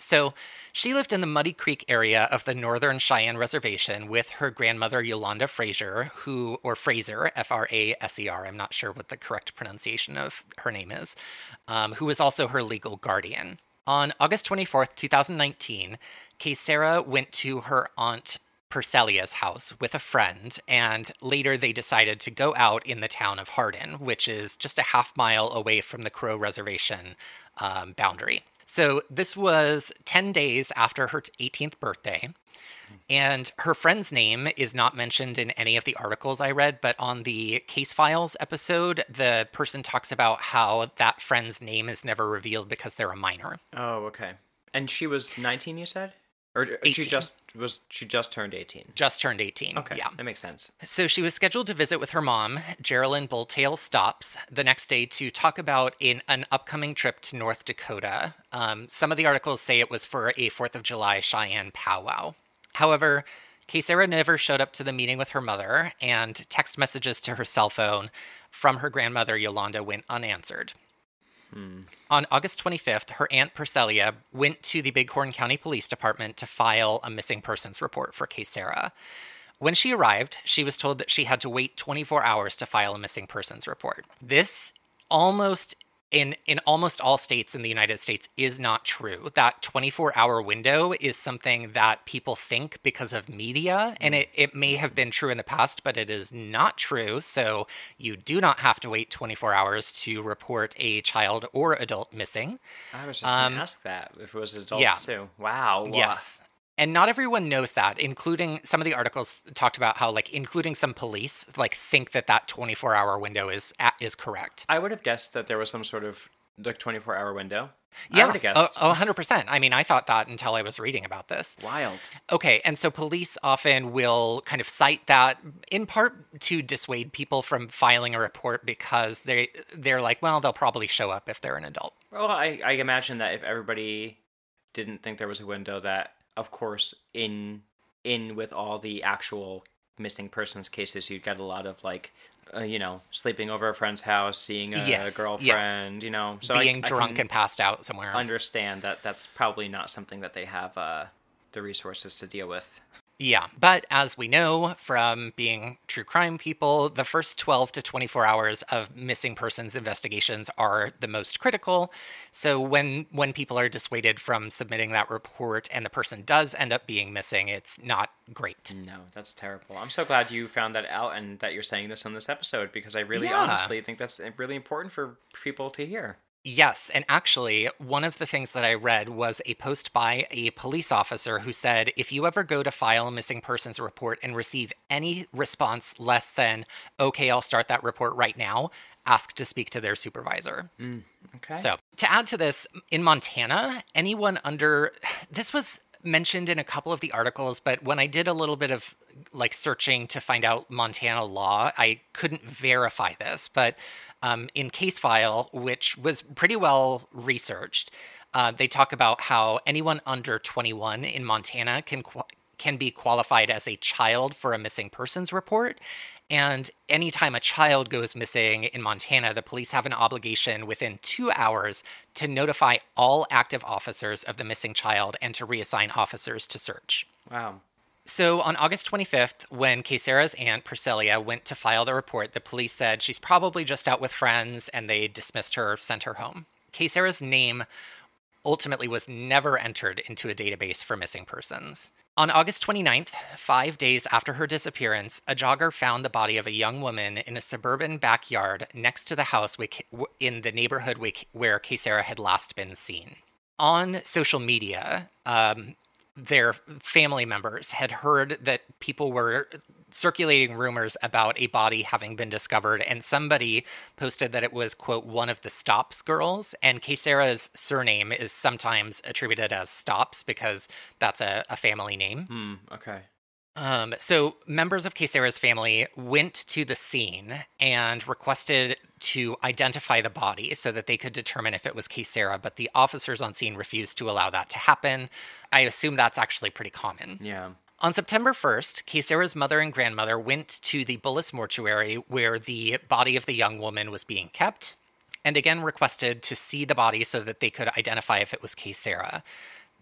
So she lived in the Muddy Creek area of the Northern Cheyenne Reservation with her grandmother Yolanda Fraser, who or Fraser, F R A S E R. I'm not sure what the correct pronunciation of her name is, um, who was also her legal guardian. On August 24th, 2019, Sarah went to her aunt Perselia's house with a friend, and later they decided to go out in the town of Hardin, which is just a half mile away from the Crow Reservation um, boundary. So this was 10 days after her 18th birthday. And her friend's name is not mentioned in any of the articles I read, but on the case files episode, the person talks about how that friend's name is never revealed because they're a minor. Oh, okay. And she was 19, you said? Or she just was she just turned 18. Just turned 18. Okay. Yeah. That makes sense. So she was scheduled to visit with her mom, Geraldine Bulltail Stops, the next day to talk about in an upcoming trip to North Dakota. Um, some of the articles say it was for a 4th of July Cheyenne powwow. However, Kaysera never showed up to the meeting with her mother, and text messages to her cell phone from her grandmother Yolanda went unanswered. On August 25th, her aunt Percelia went to the Bighorn County Police Department to file a missing persons report for Kaysera. When she arrived, she was told that she had to wait 24 hours to file a missing persons report. This almost in in almost all states in the United States is not true. That 24-hour window is something that people think because of media and it, it may have been true in the past, but it is not true. So you do not have to wait 24 hours to report a child or adult missing. I was just Um, gonna ask that if it was adults yeah. too. Wow. wow. Yes. And not everyone knows that, including some of the articles talked about how, like, including some police, like, think that that 24 hour window is is correct. I would have guessed that there was some sort of like 24 hour window. Yeah. I would have guessed. oh, 100%. I mean, I thought that until I was reading about this. Wild. Okay, and so police often will kind of cite that in part to dissuade people from filing a report because they they're like, well, they'll probably show up if they're an adult. Well, I, I imagine that if everybody didn't think there was a window, that of course in in with all the actual missing persons cases, you'd get a lot of like, uh, you know, sleeping over a friend's house, seeing a Yes, yeah. girlfriend, you know, so Being I, drunk can and passed out somewhere. understand that that's probably not something that they have uh, the resources to deal with. Yeah, but as we know from being true crime people, the first 12 to 24 hours of missing persons investigations are the most critical. So when when people are dissuaded from submitting that report and the person does end up being missing, it's not great. No, that's terrible. I'm so glad you found that out and that you're saying this on this episode because I really Yeah. honestly think that's eh, really important for people to hear. Yes, and actually, one of the things that I read was a post by a police officer who said if you ever go to file a missing persons report and receive any response less than, okay, I'll start that report right now, ask to speak to their supervisor. Mm, okay. So, to add to this, in Montana, anyone under this was mentioned in a couple of the articles, but when I did a little bit of like searching to find out Montana law, I couldn't verify this. But um, in Case File, which was pretty well researched, uh, they talk about how anyone under 21 in Montana can qu- can be qualified as a child for a missing persons report. And anytime a child goes missing in Montana, the police have an obligation within two hours to notify all active officers of the missing child and to reassign officers to search. wow. So on August 25th, when Kaysera's aunt Priscilla went to file the report, the police said she's probably just out with friends and they dismissed her, sent her home. Kaysera's name ultimately was never entered into a database for missing persons. On August 29th, five days after her disappearance, a jogger found the body of a young woman in a suburban backyard next to the house in the neighborhood where Kaysera had last been seen. On social media, um, their family members had heard that people were circulating rumors about a body having been discovered, and somebody posted that it was, quote, one of the Stops girls. And Kaysera's surname is sometimes attributed as Stops because that's a, a family name. Hmm. Okay. Um, so members of Kaysera's family went to the scene and requested to identify the body so that they could determine if it was Kaysera, but the officers on scene refused to allow that to happen. I assume that's actually pretty common. Yeah. On September 1st, Kaysera's mother and grandmother went to the Bullis mortuary where the body of the young woman was being kept, and again requested to see the body so that they could identify if it was Kaysera.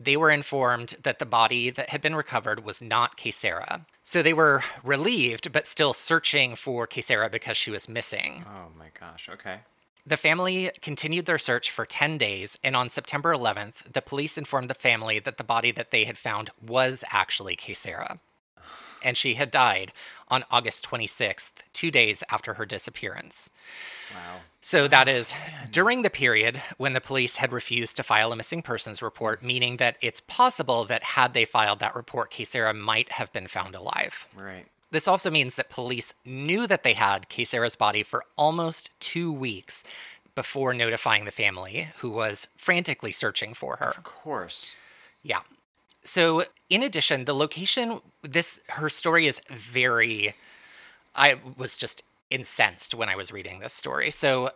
They were informed that the body that had been recovered was not Kaysera. So they were relieved, but still searching for Kaysera because she was missing. Oh my gosh. Okay. The family continued their search for 10 days, and on September 11th, the police informed the family that the body that they had found was actually Kaysera. And she had died on August 26th, two days after her disappearance. Wow. So that is during the period when the police had refused to file a missing persons report, meaning that it's possible that had they filed that report, Sarah might have been found alive. Right. This also means that police knew that they had Sarah's body for almost two weeks before notifying the family, who was frantically searching for her. Of course. Yeah. So, in addition, the location, this, her story is very, I was just incensed when I was reading this story. So,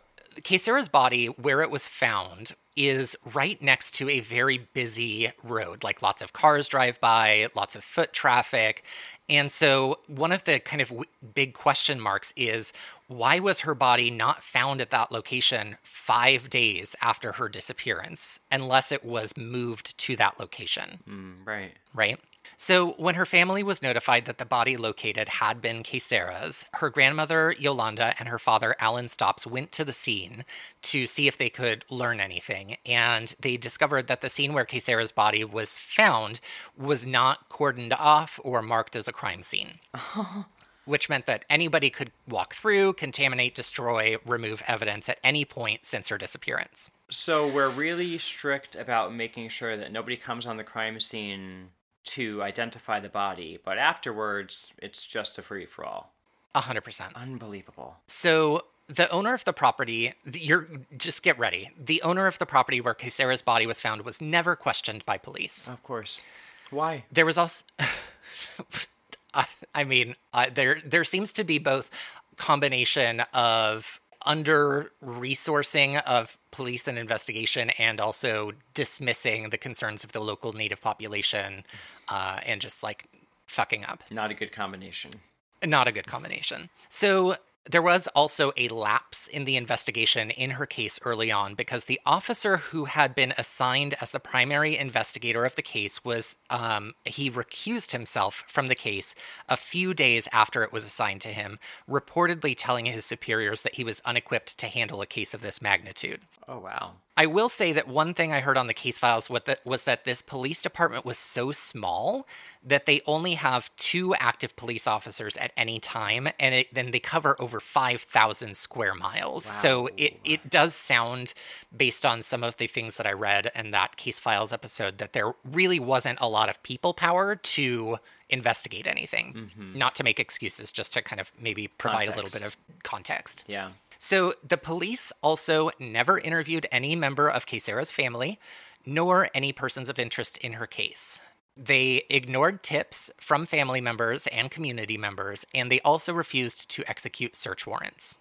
Sarah's body, where it was found, is right next to a very busy road. Like lots of cars drive by, lots of foot traffic. And so, one of the kind of w- big question marks is why was her body not found at that location five days after her disappearance, unless it was moved to that location? Mm, right. Right. So, when her family was notified that the body located had been Sarah's, her grandmother Yolanda and her father Alan Stops went to the scene to see if they could learn anything. And they discovered that the scene where Sarah's body was found was not cordoned off or marked as a crime scene. Which meant that anybody could walk through, contaminate, destroy, remove evidence at any point since her disappearance. So we're really strict about making sure that nobody comes on the crime scene to identify the body, but afterwards it's just a free for all. A hundred percent. Unbelievable. So the owner of the property, you're just get ready. The owner of the property where Sarah's body was found was never questioned by police. Of course. Why? There was also, I, I mean, uh, there there seems to be both combination of under resourcing of police and investigation and also dismissing the concerns of the local native population uh, and just like fucking up. Not a good combination. Not a good combination. So there was also a lapse in the investigation in her case early on because the officer who had been assigned as the primary investigator of the case was um, he recused himself from the case a few days after it was assigned to him, reportedly telling his superiors that he was unequipped to handle a case of this magnitude. Oh wow. I will say that one thing I heard on the case files was that this police department was so small that they only have two active police officers at any time, and it, then they cover over 5,000 square miles. Wow. So it, it does sound, based on some of the things that I read in that case files episode, that there really wasn't a lot of people power to investigate anything. Mm-hmm. Not to make excuses, just to kind of maybe provide context. a little bit of context. Yeah. So the police also never interviewed any member of Sarah's family, nor any persons of interest in her case. They ignored tips from family members and community members, and they also refused to execute search warrants.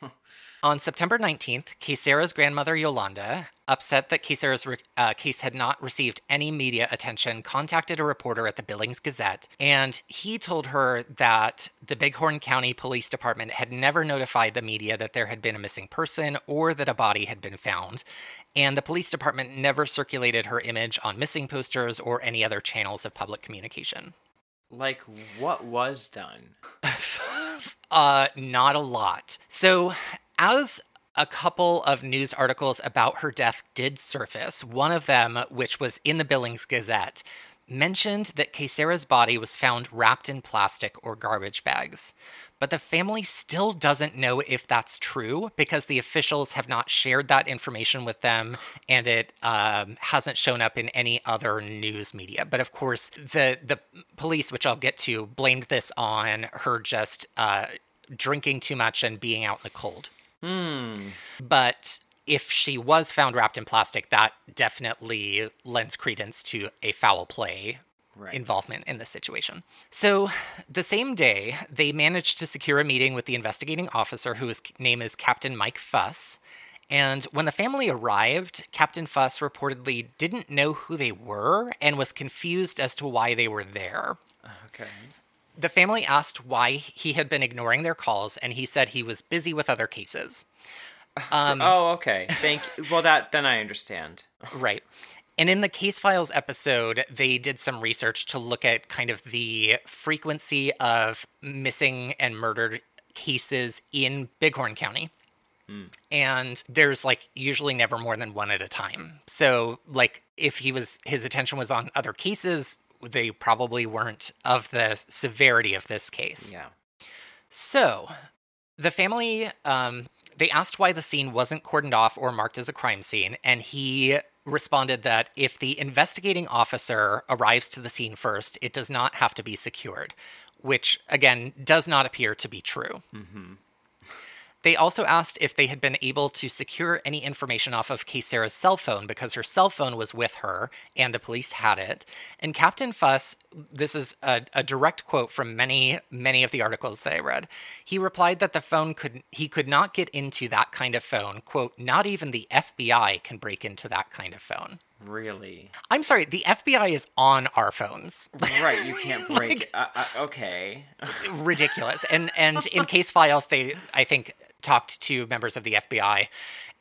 On September 19th, Sarah's grandmother Yolanda, upset that Sarah's uh, case had not received any media attention, contacted a reporter at the Billings Gazette, and he told her that the Bighorn County Police Department had never notified the media that there had been a missing person or that a body had been found, and the police department never circulated her image on missing posters or any other channels of public communication. Like, what was done? uh, not a lot. So, as a couple of news articles about her death did surface, one of them, which was in the Billings Gazette, mentioned that Sarah's body was found wrapped in plastic or garbage bags. But the family still doesn't know if that's true because the officials have not shared that information with them and it um, hasn't shown up in any other news media. But of course, the, the police, which I'll get to, blamed this on her just uh, drinking too much and being out in the cold. Hmm. But if she was found wrapped in plastic, that definitely lends credence to a foul play right. involvement in this situation. So, the same day, they managed to secure a meeting with the investigating officer, whose name is Captain Mike Fuss. And when the family arrived, Captain Fuss reportedly didn't know who they were and was confused as to why they were there. Okay. The family asked why he had been ignoring their calls, and he said he was busy with other cases. Um, oh, okay. Thank. You. Well, that then I understand. right. And in the case files episode, they did some research to look at kind of the frequency of missing and murdered cases in Bighorn County. Mm. And there's like usually never more than one at a time. So, like, if he was, his attention was on other cases, they probably weren't of the severity of this case. Yeah. So, the family um, they asked why the scene wasn't cordoned off or marked as a crime scene, and he responded that if the investigating officer arrives to the scene first, it does not have to be secured, which again does not appear to be true. They also asked if they had been able to secure any information off of Sarah's cell phone because her cell phone was with her and the police had it. And Captain Fuss, this is a, a direct quote from many, many of the articles that I read. He replied that the phone could he could not get into that kind of phone. Quote, not even the FBI can break into that kind of phone. Really? I'm sorry, the FBI is on our phones. Right. You can't break. uh, uh, okay. ridiculous. And and in case files, they I think talked to members of the FBI,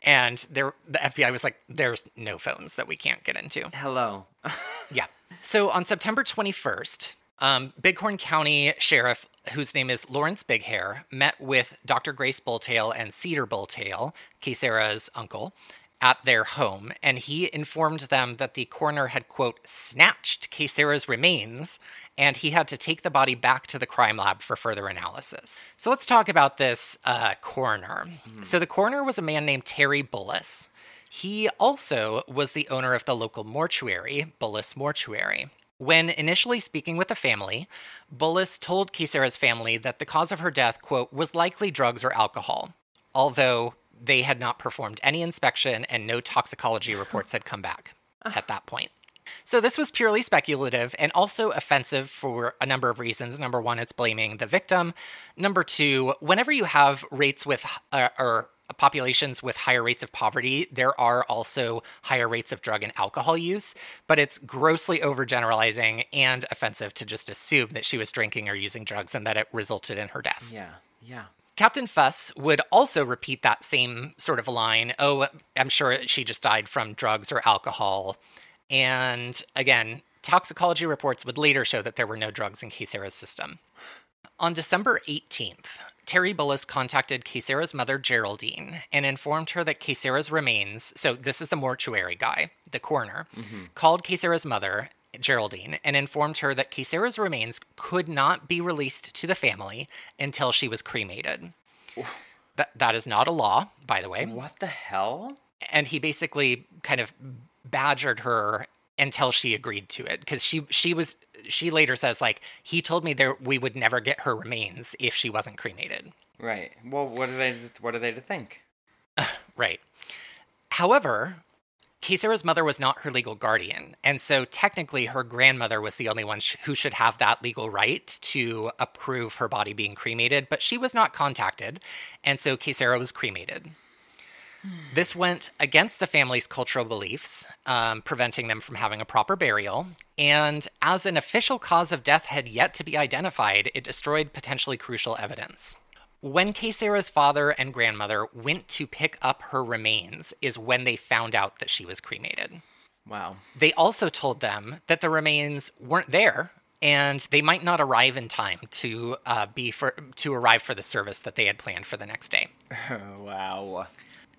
and there the FBI was like, "There's no phones that we can't get into." Hello. Yeah. So on September 21st, um, Bighorn County Sheriff, whose name is Lawrence Big Hair, met with Dr. Grace Bulltail and Cedar Bulltail, Kaysera's uncle, at their home, and he informed them that the coroner had, quote, snatched Kaysera's remains, and he had to take the body back to the crime lab for further analysis. So let's talk about this uh, coroner. So the coroner was a man named Terry Bullis. He also was the owner of the local mortuary, Bullis Mortuary. When initially speaking with the family, Bullis told Kaysera's family that the cause of her death, quote, was likely drugs or alcohol, although they had not performed any inspection and no toxicology reports had come back at that point. So this was purely speculative and also offensive for a number of reasons. Number one, it's blaming the victim. Number two, whenever you have rates with uh, or populations with higher rates of poverty, there are also higher rates of drug and alcohol use, but it's grossly overgeneralizing and offensive to just assume that she was drinking or using drugs and that it resulted in her death. Yeah. Yeah. Captain Fuss would also repeat that same sort of line Oh, I'm sure she just died from drugs or alcohol. And again, toxicology reports would later show that there were no drugs in Kaysera's system. On December 18th, Terry Bullis contacted Kaysera's mother, Geraldine, and informed her that Kaysera's remains, so this is the mortuary guy, the coroner, mm-hmm. called Kaysera's mother, Geraldine, and informed her that Kaysera's remains could not be released to the family until she was cremated. That, that is not a law, by the way. What the hell? And he basically kind of badgered her until she agreed to it because she she was she later says like he told me there we would never get her remains if she wasn't cremated. Right. Well, what are they? What are they to think? Right. However, Kaysera's mother was not her legal guardian, and so technically her grandmother was the only one sh- who should have that legal right to approve her body being cremated, but she was not contacted, and so Kaysera was cremated. This went against the family's cultural beliefs, um, preventing them from having a proper burial. And as an official cause of death had yet to be identified, it destroyed potentially crucial evidence. When Kaysera's father and grandmother went to pick up her remains, is when they found out that she was cremated. Wow. They also told them that the remains weren't there and they might not arrive in time to uh, be for to arrive for the service that they had planned for the next day. wow.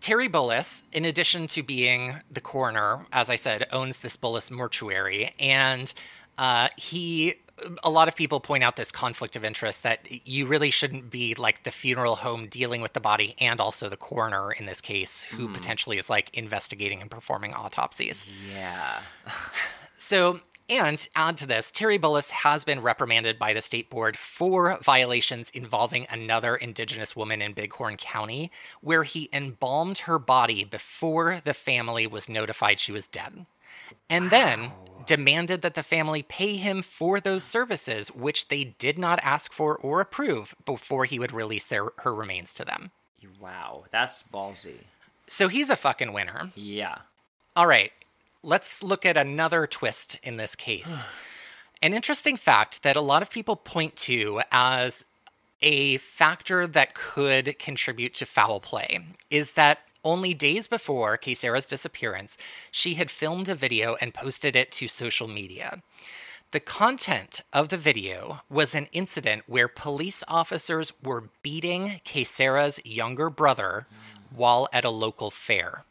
Terry Bullis, in addition to being the coroner, as I said, owns this Bullis mortuary, and uh, he. A lot of people point out this conflict of interest that you really shouldn't be like the funeral home dealing with the body and also the coroner in this case, who potentially is like investigating and performing autopsies. Yeah. So, and add to this, Terry Bullis has been reprimanded by the state board for violations involving another Indigenous woman in Bighorn County, where he embalmed her body before the family was notified she was dead. And then demanded that the family pay him for those services, which they did not ask for or approve before he would release their, her remains to them. Wow. That's ballsy. So he's a fucking winner. Yeah. All right, let's look at another twist in this case. An interesting fact that a lot of people point to as a factor that could contribute to foul play is that only days before Kaysera's disappearance, she had filmed a video and posted it to social media. The content of the video was an incident where police officers were beating Kaysera's younger brother while at a local fair.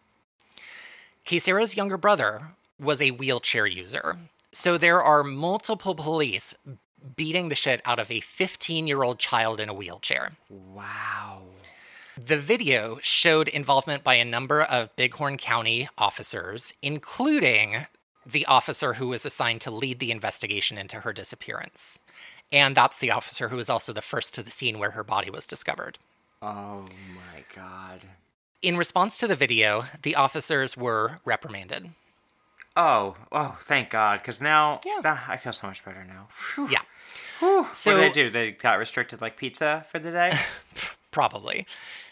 Kaysera's younger brother was a wheelchair user. So there are multiple police beating the shit out of a 15 year old child in a wheelchair. Wow. The video showed involvement by a number of Bighorn County officers, including the officer who was assigned to lead the investigation into her disappearance. And that's the officer who was also the first to the scene where her body was discovered. Oh my god. In response to the video, the officers were reprimanded. Oh, oh, thank God, because now Yeah. ah, I feel so much better now. Phew. Yeah, Whew. So- what did they do? They got restricted like pizza for the day? probably.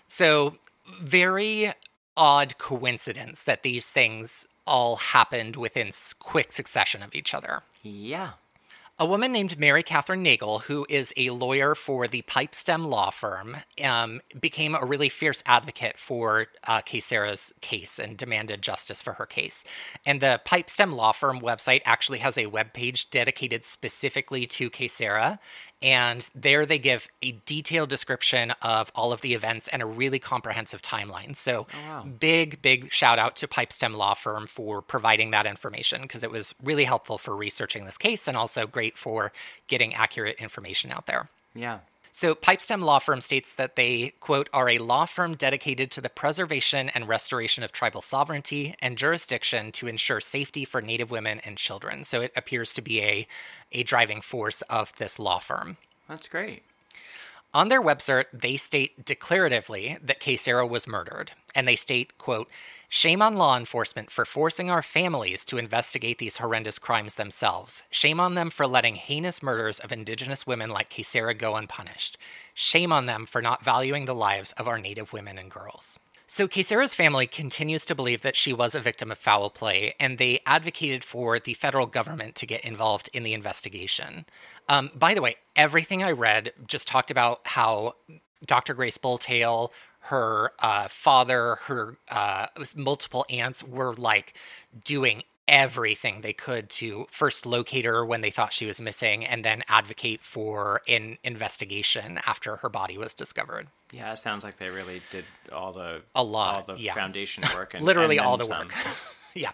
So, very odd coincidence that these things all happened within quick succession of each other. yeah. A woman named Mary Kathryn Nagle, who is a lawyer for the Pipestem law firm, um, became a really fierce advocate for uh, case and demanded justice for her case. And the Pipestem law firm website actually has a webpage dedicated specifically to Sarah. And there they give a detailed description of all of the events and a really comprehensive timeline. So, oh, big, big shout out to Pipestem Law Firm for providing that information because it was really helpful for researching this case and also great for getting accurate information out there. Yeah. So, Pipestem Law Firm states that they, quote, are a law firm dedicated to the preservation and restoration of tribal sovereignty and jurisdiction to ensure safety for Native women and children. So, it appears to be a, a driving force of this law firm. That's great. On their website, they state declaratively that Sarah was murdered, and they state, quote, Shame on law enforcement for forcing our families to investigate these horrendous crimes themselves. Shame on them for letting heinous murders of Indigenous women like Sarah go unpunished. Shame on them for not valuing the lives of our Native women and girls. So, Sarah's family continues to believe that she was a victim of foul play, and they advocated for the federal government to get involved in the investigation. Um, by the way, everything I read just talked about how Dr. Grace Bulltail, her uh, father, her uh, multiple aunts were like doing everything they could to first locate her when they thought she was missing and then advocate for an investigation after her body was discovered. Yeah, it sounds like they really did all the A lot, all the yeah. foundation work, and literally and all the some. work. yeah.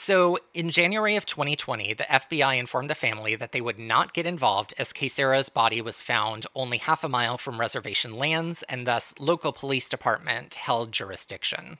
So in January of 2020, the FBI informed the family that they would not get involved as Sarah's body was found only half a mile from reservation lands, and thus local police department held jurisdiction.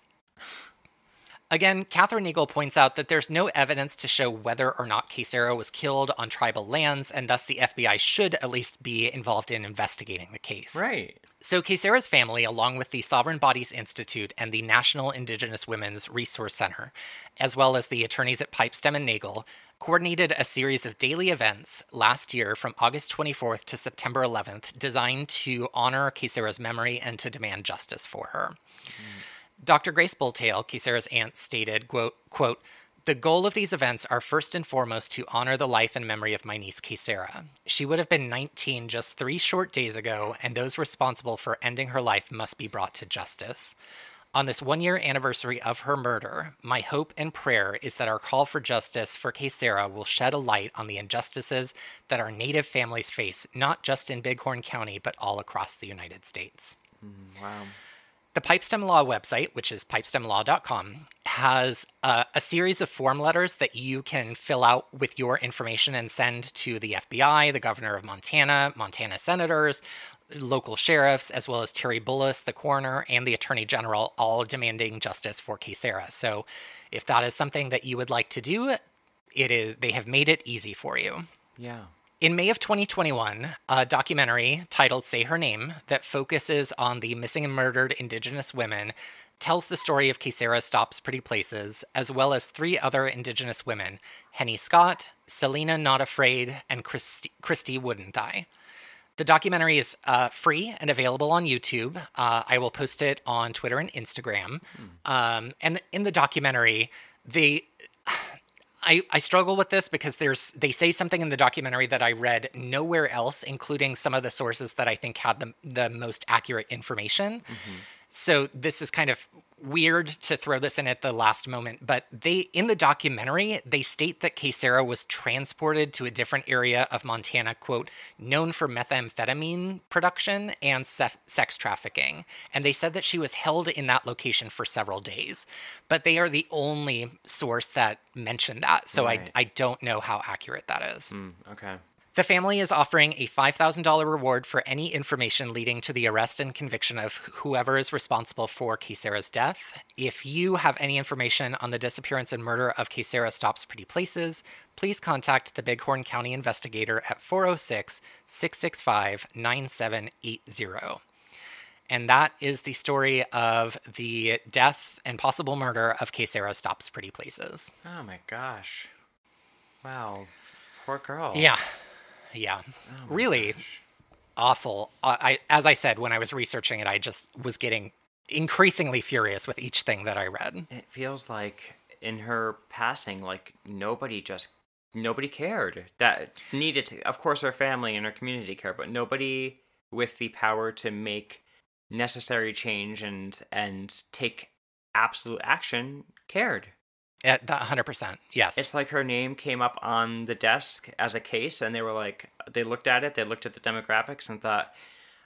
Again, Kathryn Nagle points out that there's no evidence to show whether or not Sarah was killed on tribal lands, and thus the FBI should at least be involved in investigating the case. Right. So, Sarah's family, along with the Sovereign Bodies Institute and the National Indigenous Women's Resource Center, as well as the attorneys at Pipestem and Nagle, coordinated a series of daily events last year from August 24th to September 11th designed to honor Sarah's memory and to demand justice for her. Mm. Dr. Grace Bulltail, Kaysera's aunt, stated, quote, quote, the goal of these events are first and foremost to honor the life and memory of my niece Kaysera. She would have been 19 just three short days ago, and those responsible for ending her life must be brought to justice. On this one year anniversary of her murder, my hope and prayer is that our call for justice for Kaysera will shed a light on the injustices that our Native families face, not just in Bighorn County, but all across the United States. Mm, wow. The Pipestem Law website, which is pipestemlaw.com, has uh, a series of form letters that you can fill out with your information and send to the FBI, the governor of Montana, Montana senators, local sheriffs, as well as Terry Bullis, the coroner, and the attorney general, all demanding justice for Sarah. So, if that is something that you would like to do, it is. They have made it easy for you. Yeah. In May of 2021, a documentary titled Say Her Name that focuses on the missing and murdered Indigenous women tells the story of Kaysera Stops Pretty Places, as well as three other Indigenous women Henny Scott, Selena Not Afraid, and Christy, Christy Woodenthigh. The documentary is uh, free and available on YouTube. Uh, I will post it on Twitter and Instagram. Um, and in the documentary, they I, I struggle with this because there's they say something in the documentary that I read nowhere else, including some of the sources that I think had the the most accurate information. Mm-hmm. So this is kind of weird to throw this in at the last moment, but they in the documentary they state that Sarah was transported to a different area of Montana, quote, known for methamphetamine production and sex trafficking, and they said that she was held in that location for several days. But they are the only source that mentioned that, so right. I I don't know how accurate that is. Mm, okay. The family is offering a $5,000 reward for any information leading to the arrest and conviction of whoever is responsible for Sarah's death. If you have any information on the disappearance and murder of Sarah Stops Pretty Places, please contact the Bighorn County investigator at 406 665 9780. And that is the story of the death and possible murder of Sarah Stops Pretty Places. Oh my gosh. Wow. Poor girl. Yeah. Yeah. Oh really gosh. awful. Uh, I as I said when I was researching it, I just was getting increasingly furious with each thing that I read. It feels like in her passing like nobody just nobody cared. That needed to of course her family and her community care but nobody with the power to make necessary change and and take absolute action cared. At that hundred percent, yes. It's like her name came up on the desk as a case, and they were like, they looked at it, they looked at the demographics, and thought,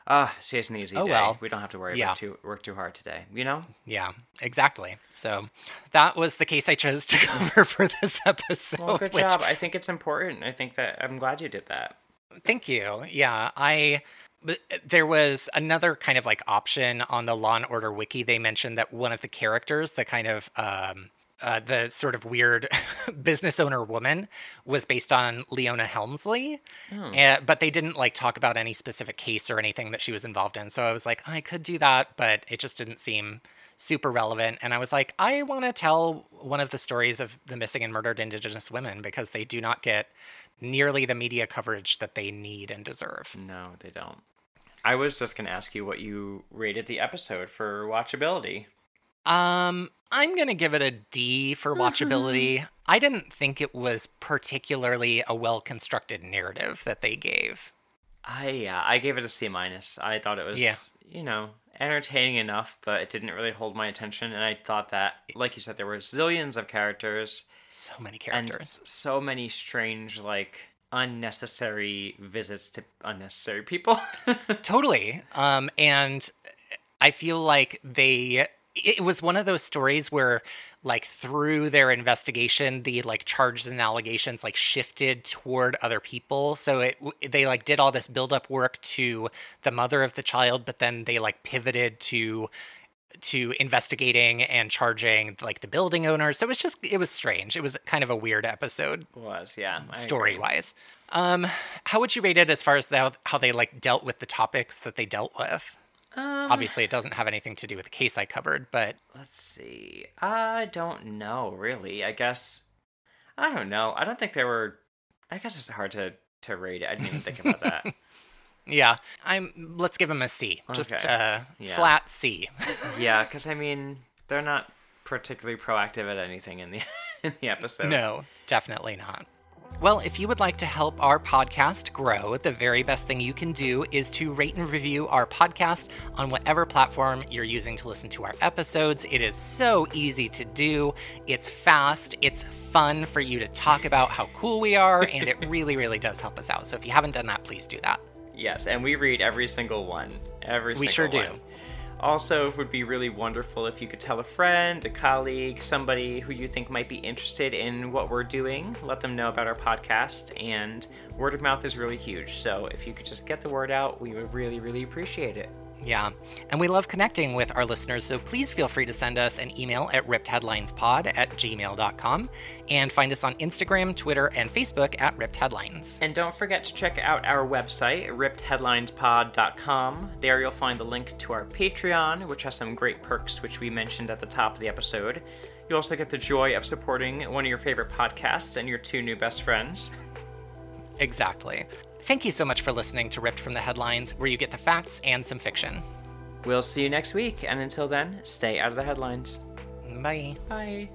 "Ah, oh, she's an easy oh, day. Well. We don't have to worry yeah. about too work too hard today." You know? Yeah, exactly. So that was the case I chose to cover for this episode. Well, good which... job. I think it's important. I think that I'm glad you did that. Thank you. Yeah, I but there was another kind of like option on the Law and Order wiki. They mentioned that one of the characters, the kind of um, uh, the sort of weird business owner woman was based on Leona Helmsley, oh. and, but they didn't like talk about any specific case or anything that she was involved in. So I was like, I could do that, but it just didn't seem super relevant. And I was like, I want to tell one of the stories of the missing and murdered Indigenous women because they do not get nearly the media coverage that they need and deserve. No, they don't. I was just going to ask you what you rated the episode for watchability. Um, I'm going to give it a D for watchability. I didn't think it was particularly a well constructed narrative that they gave. I yeah, I gave it a C minus. I thought it was yeah. you know entertaining enough, but it didn't really hold my attention. And I thought that, like you said, there were zillions of characters, so many characters, and so many strange like unnecessary visits to unnecessary people. totally. Um, and I feel like they it was one of those stories where like through their investigation the like charges and allegations like shifted toward other people. So it they like did all this build up work to the mother of the child but then they like pivoted to to investigating and charging like the building owners so it was just it was strange. It was kind of a weird episode it was yeah story wise um how would you rate it as far as the, how they like dealt with the topics that they dealt with um, Obviously, it doesn't have anything to do with the case I covered, but let's see. I don't know, really. I guess I don't know. I don't think there were. I guess it's hard to to rate it. I didn't even think about that. yeah, I'm. Let's give them a C. Just okay. uh, yeah. flat C. yeah, because I mean, they're not particularly proactive at anything in the in the episode. No, definitely not. Well, if you would like to help our podcast grow, the very best thing you can do is to rate and review our podcast on whatever platform you're using to listen to our episodes. It is so easy to do, it's fast, it's fun for you to talk about how cool we are, and it really, really does help us out. So if you haven't done that, please do that. Yes, and we read every single one. Every we sure one. do. Also, it would be really wonderful if you could tell a friend, a colleague, somebody who you think might be interested in what we're doing. Let them know about our podcast, and word of mouth is really huge. So if you could just get the word out, we would really, really appreciate it. Yeah. And we love connecting with our listeners, so please feel free to send us an email at rippedheadlinespod at gmail.com and find us on Instagram, Twitter, and Facebook at Ripped Headlines. And don't forget to check out our website, rippedheadlinespod.com. There you'll find the link to our Patreon, which has some great perks, which we mentioned at the top of the episode. You also get the joy of supporting one of your favorite podcasts and your two new best friends. Exactly. Thank you so much for listening to Ripped from the Headlines, where you get the facts and some fiction. We'll see you next week, and until then, stay out of the headlines. Bye. Bye.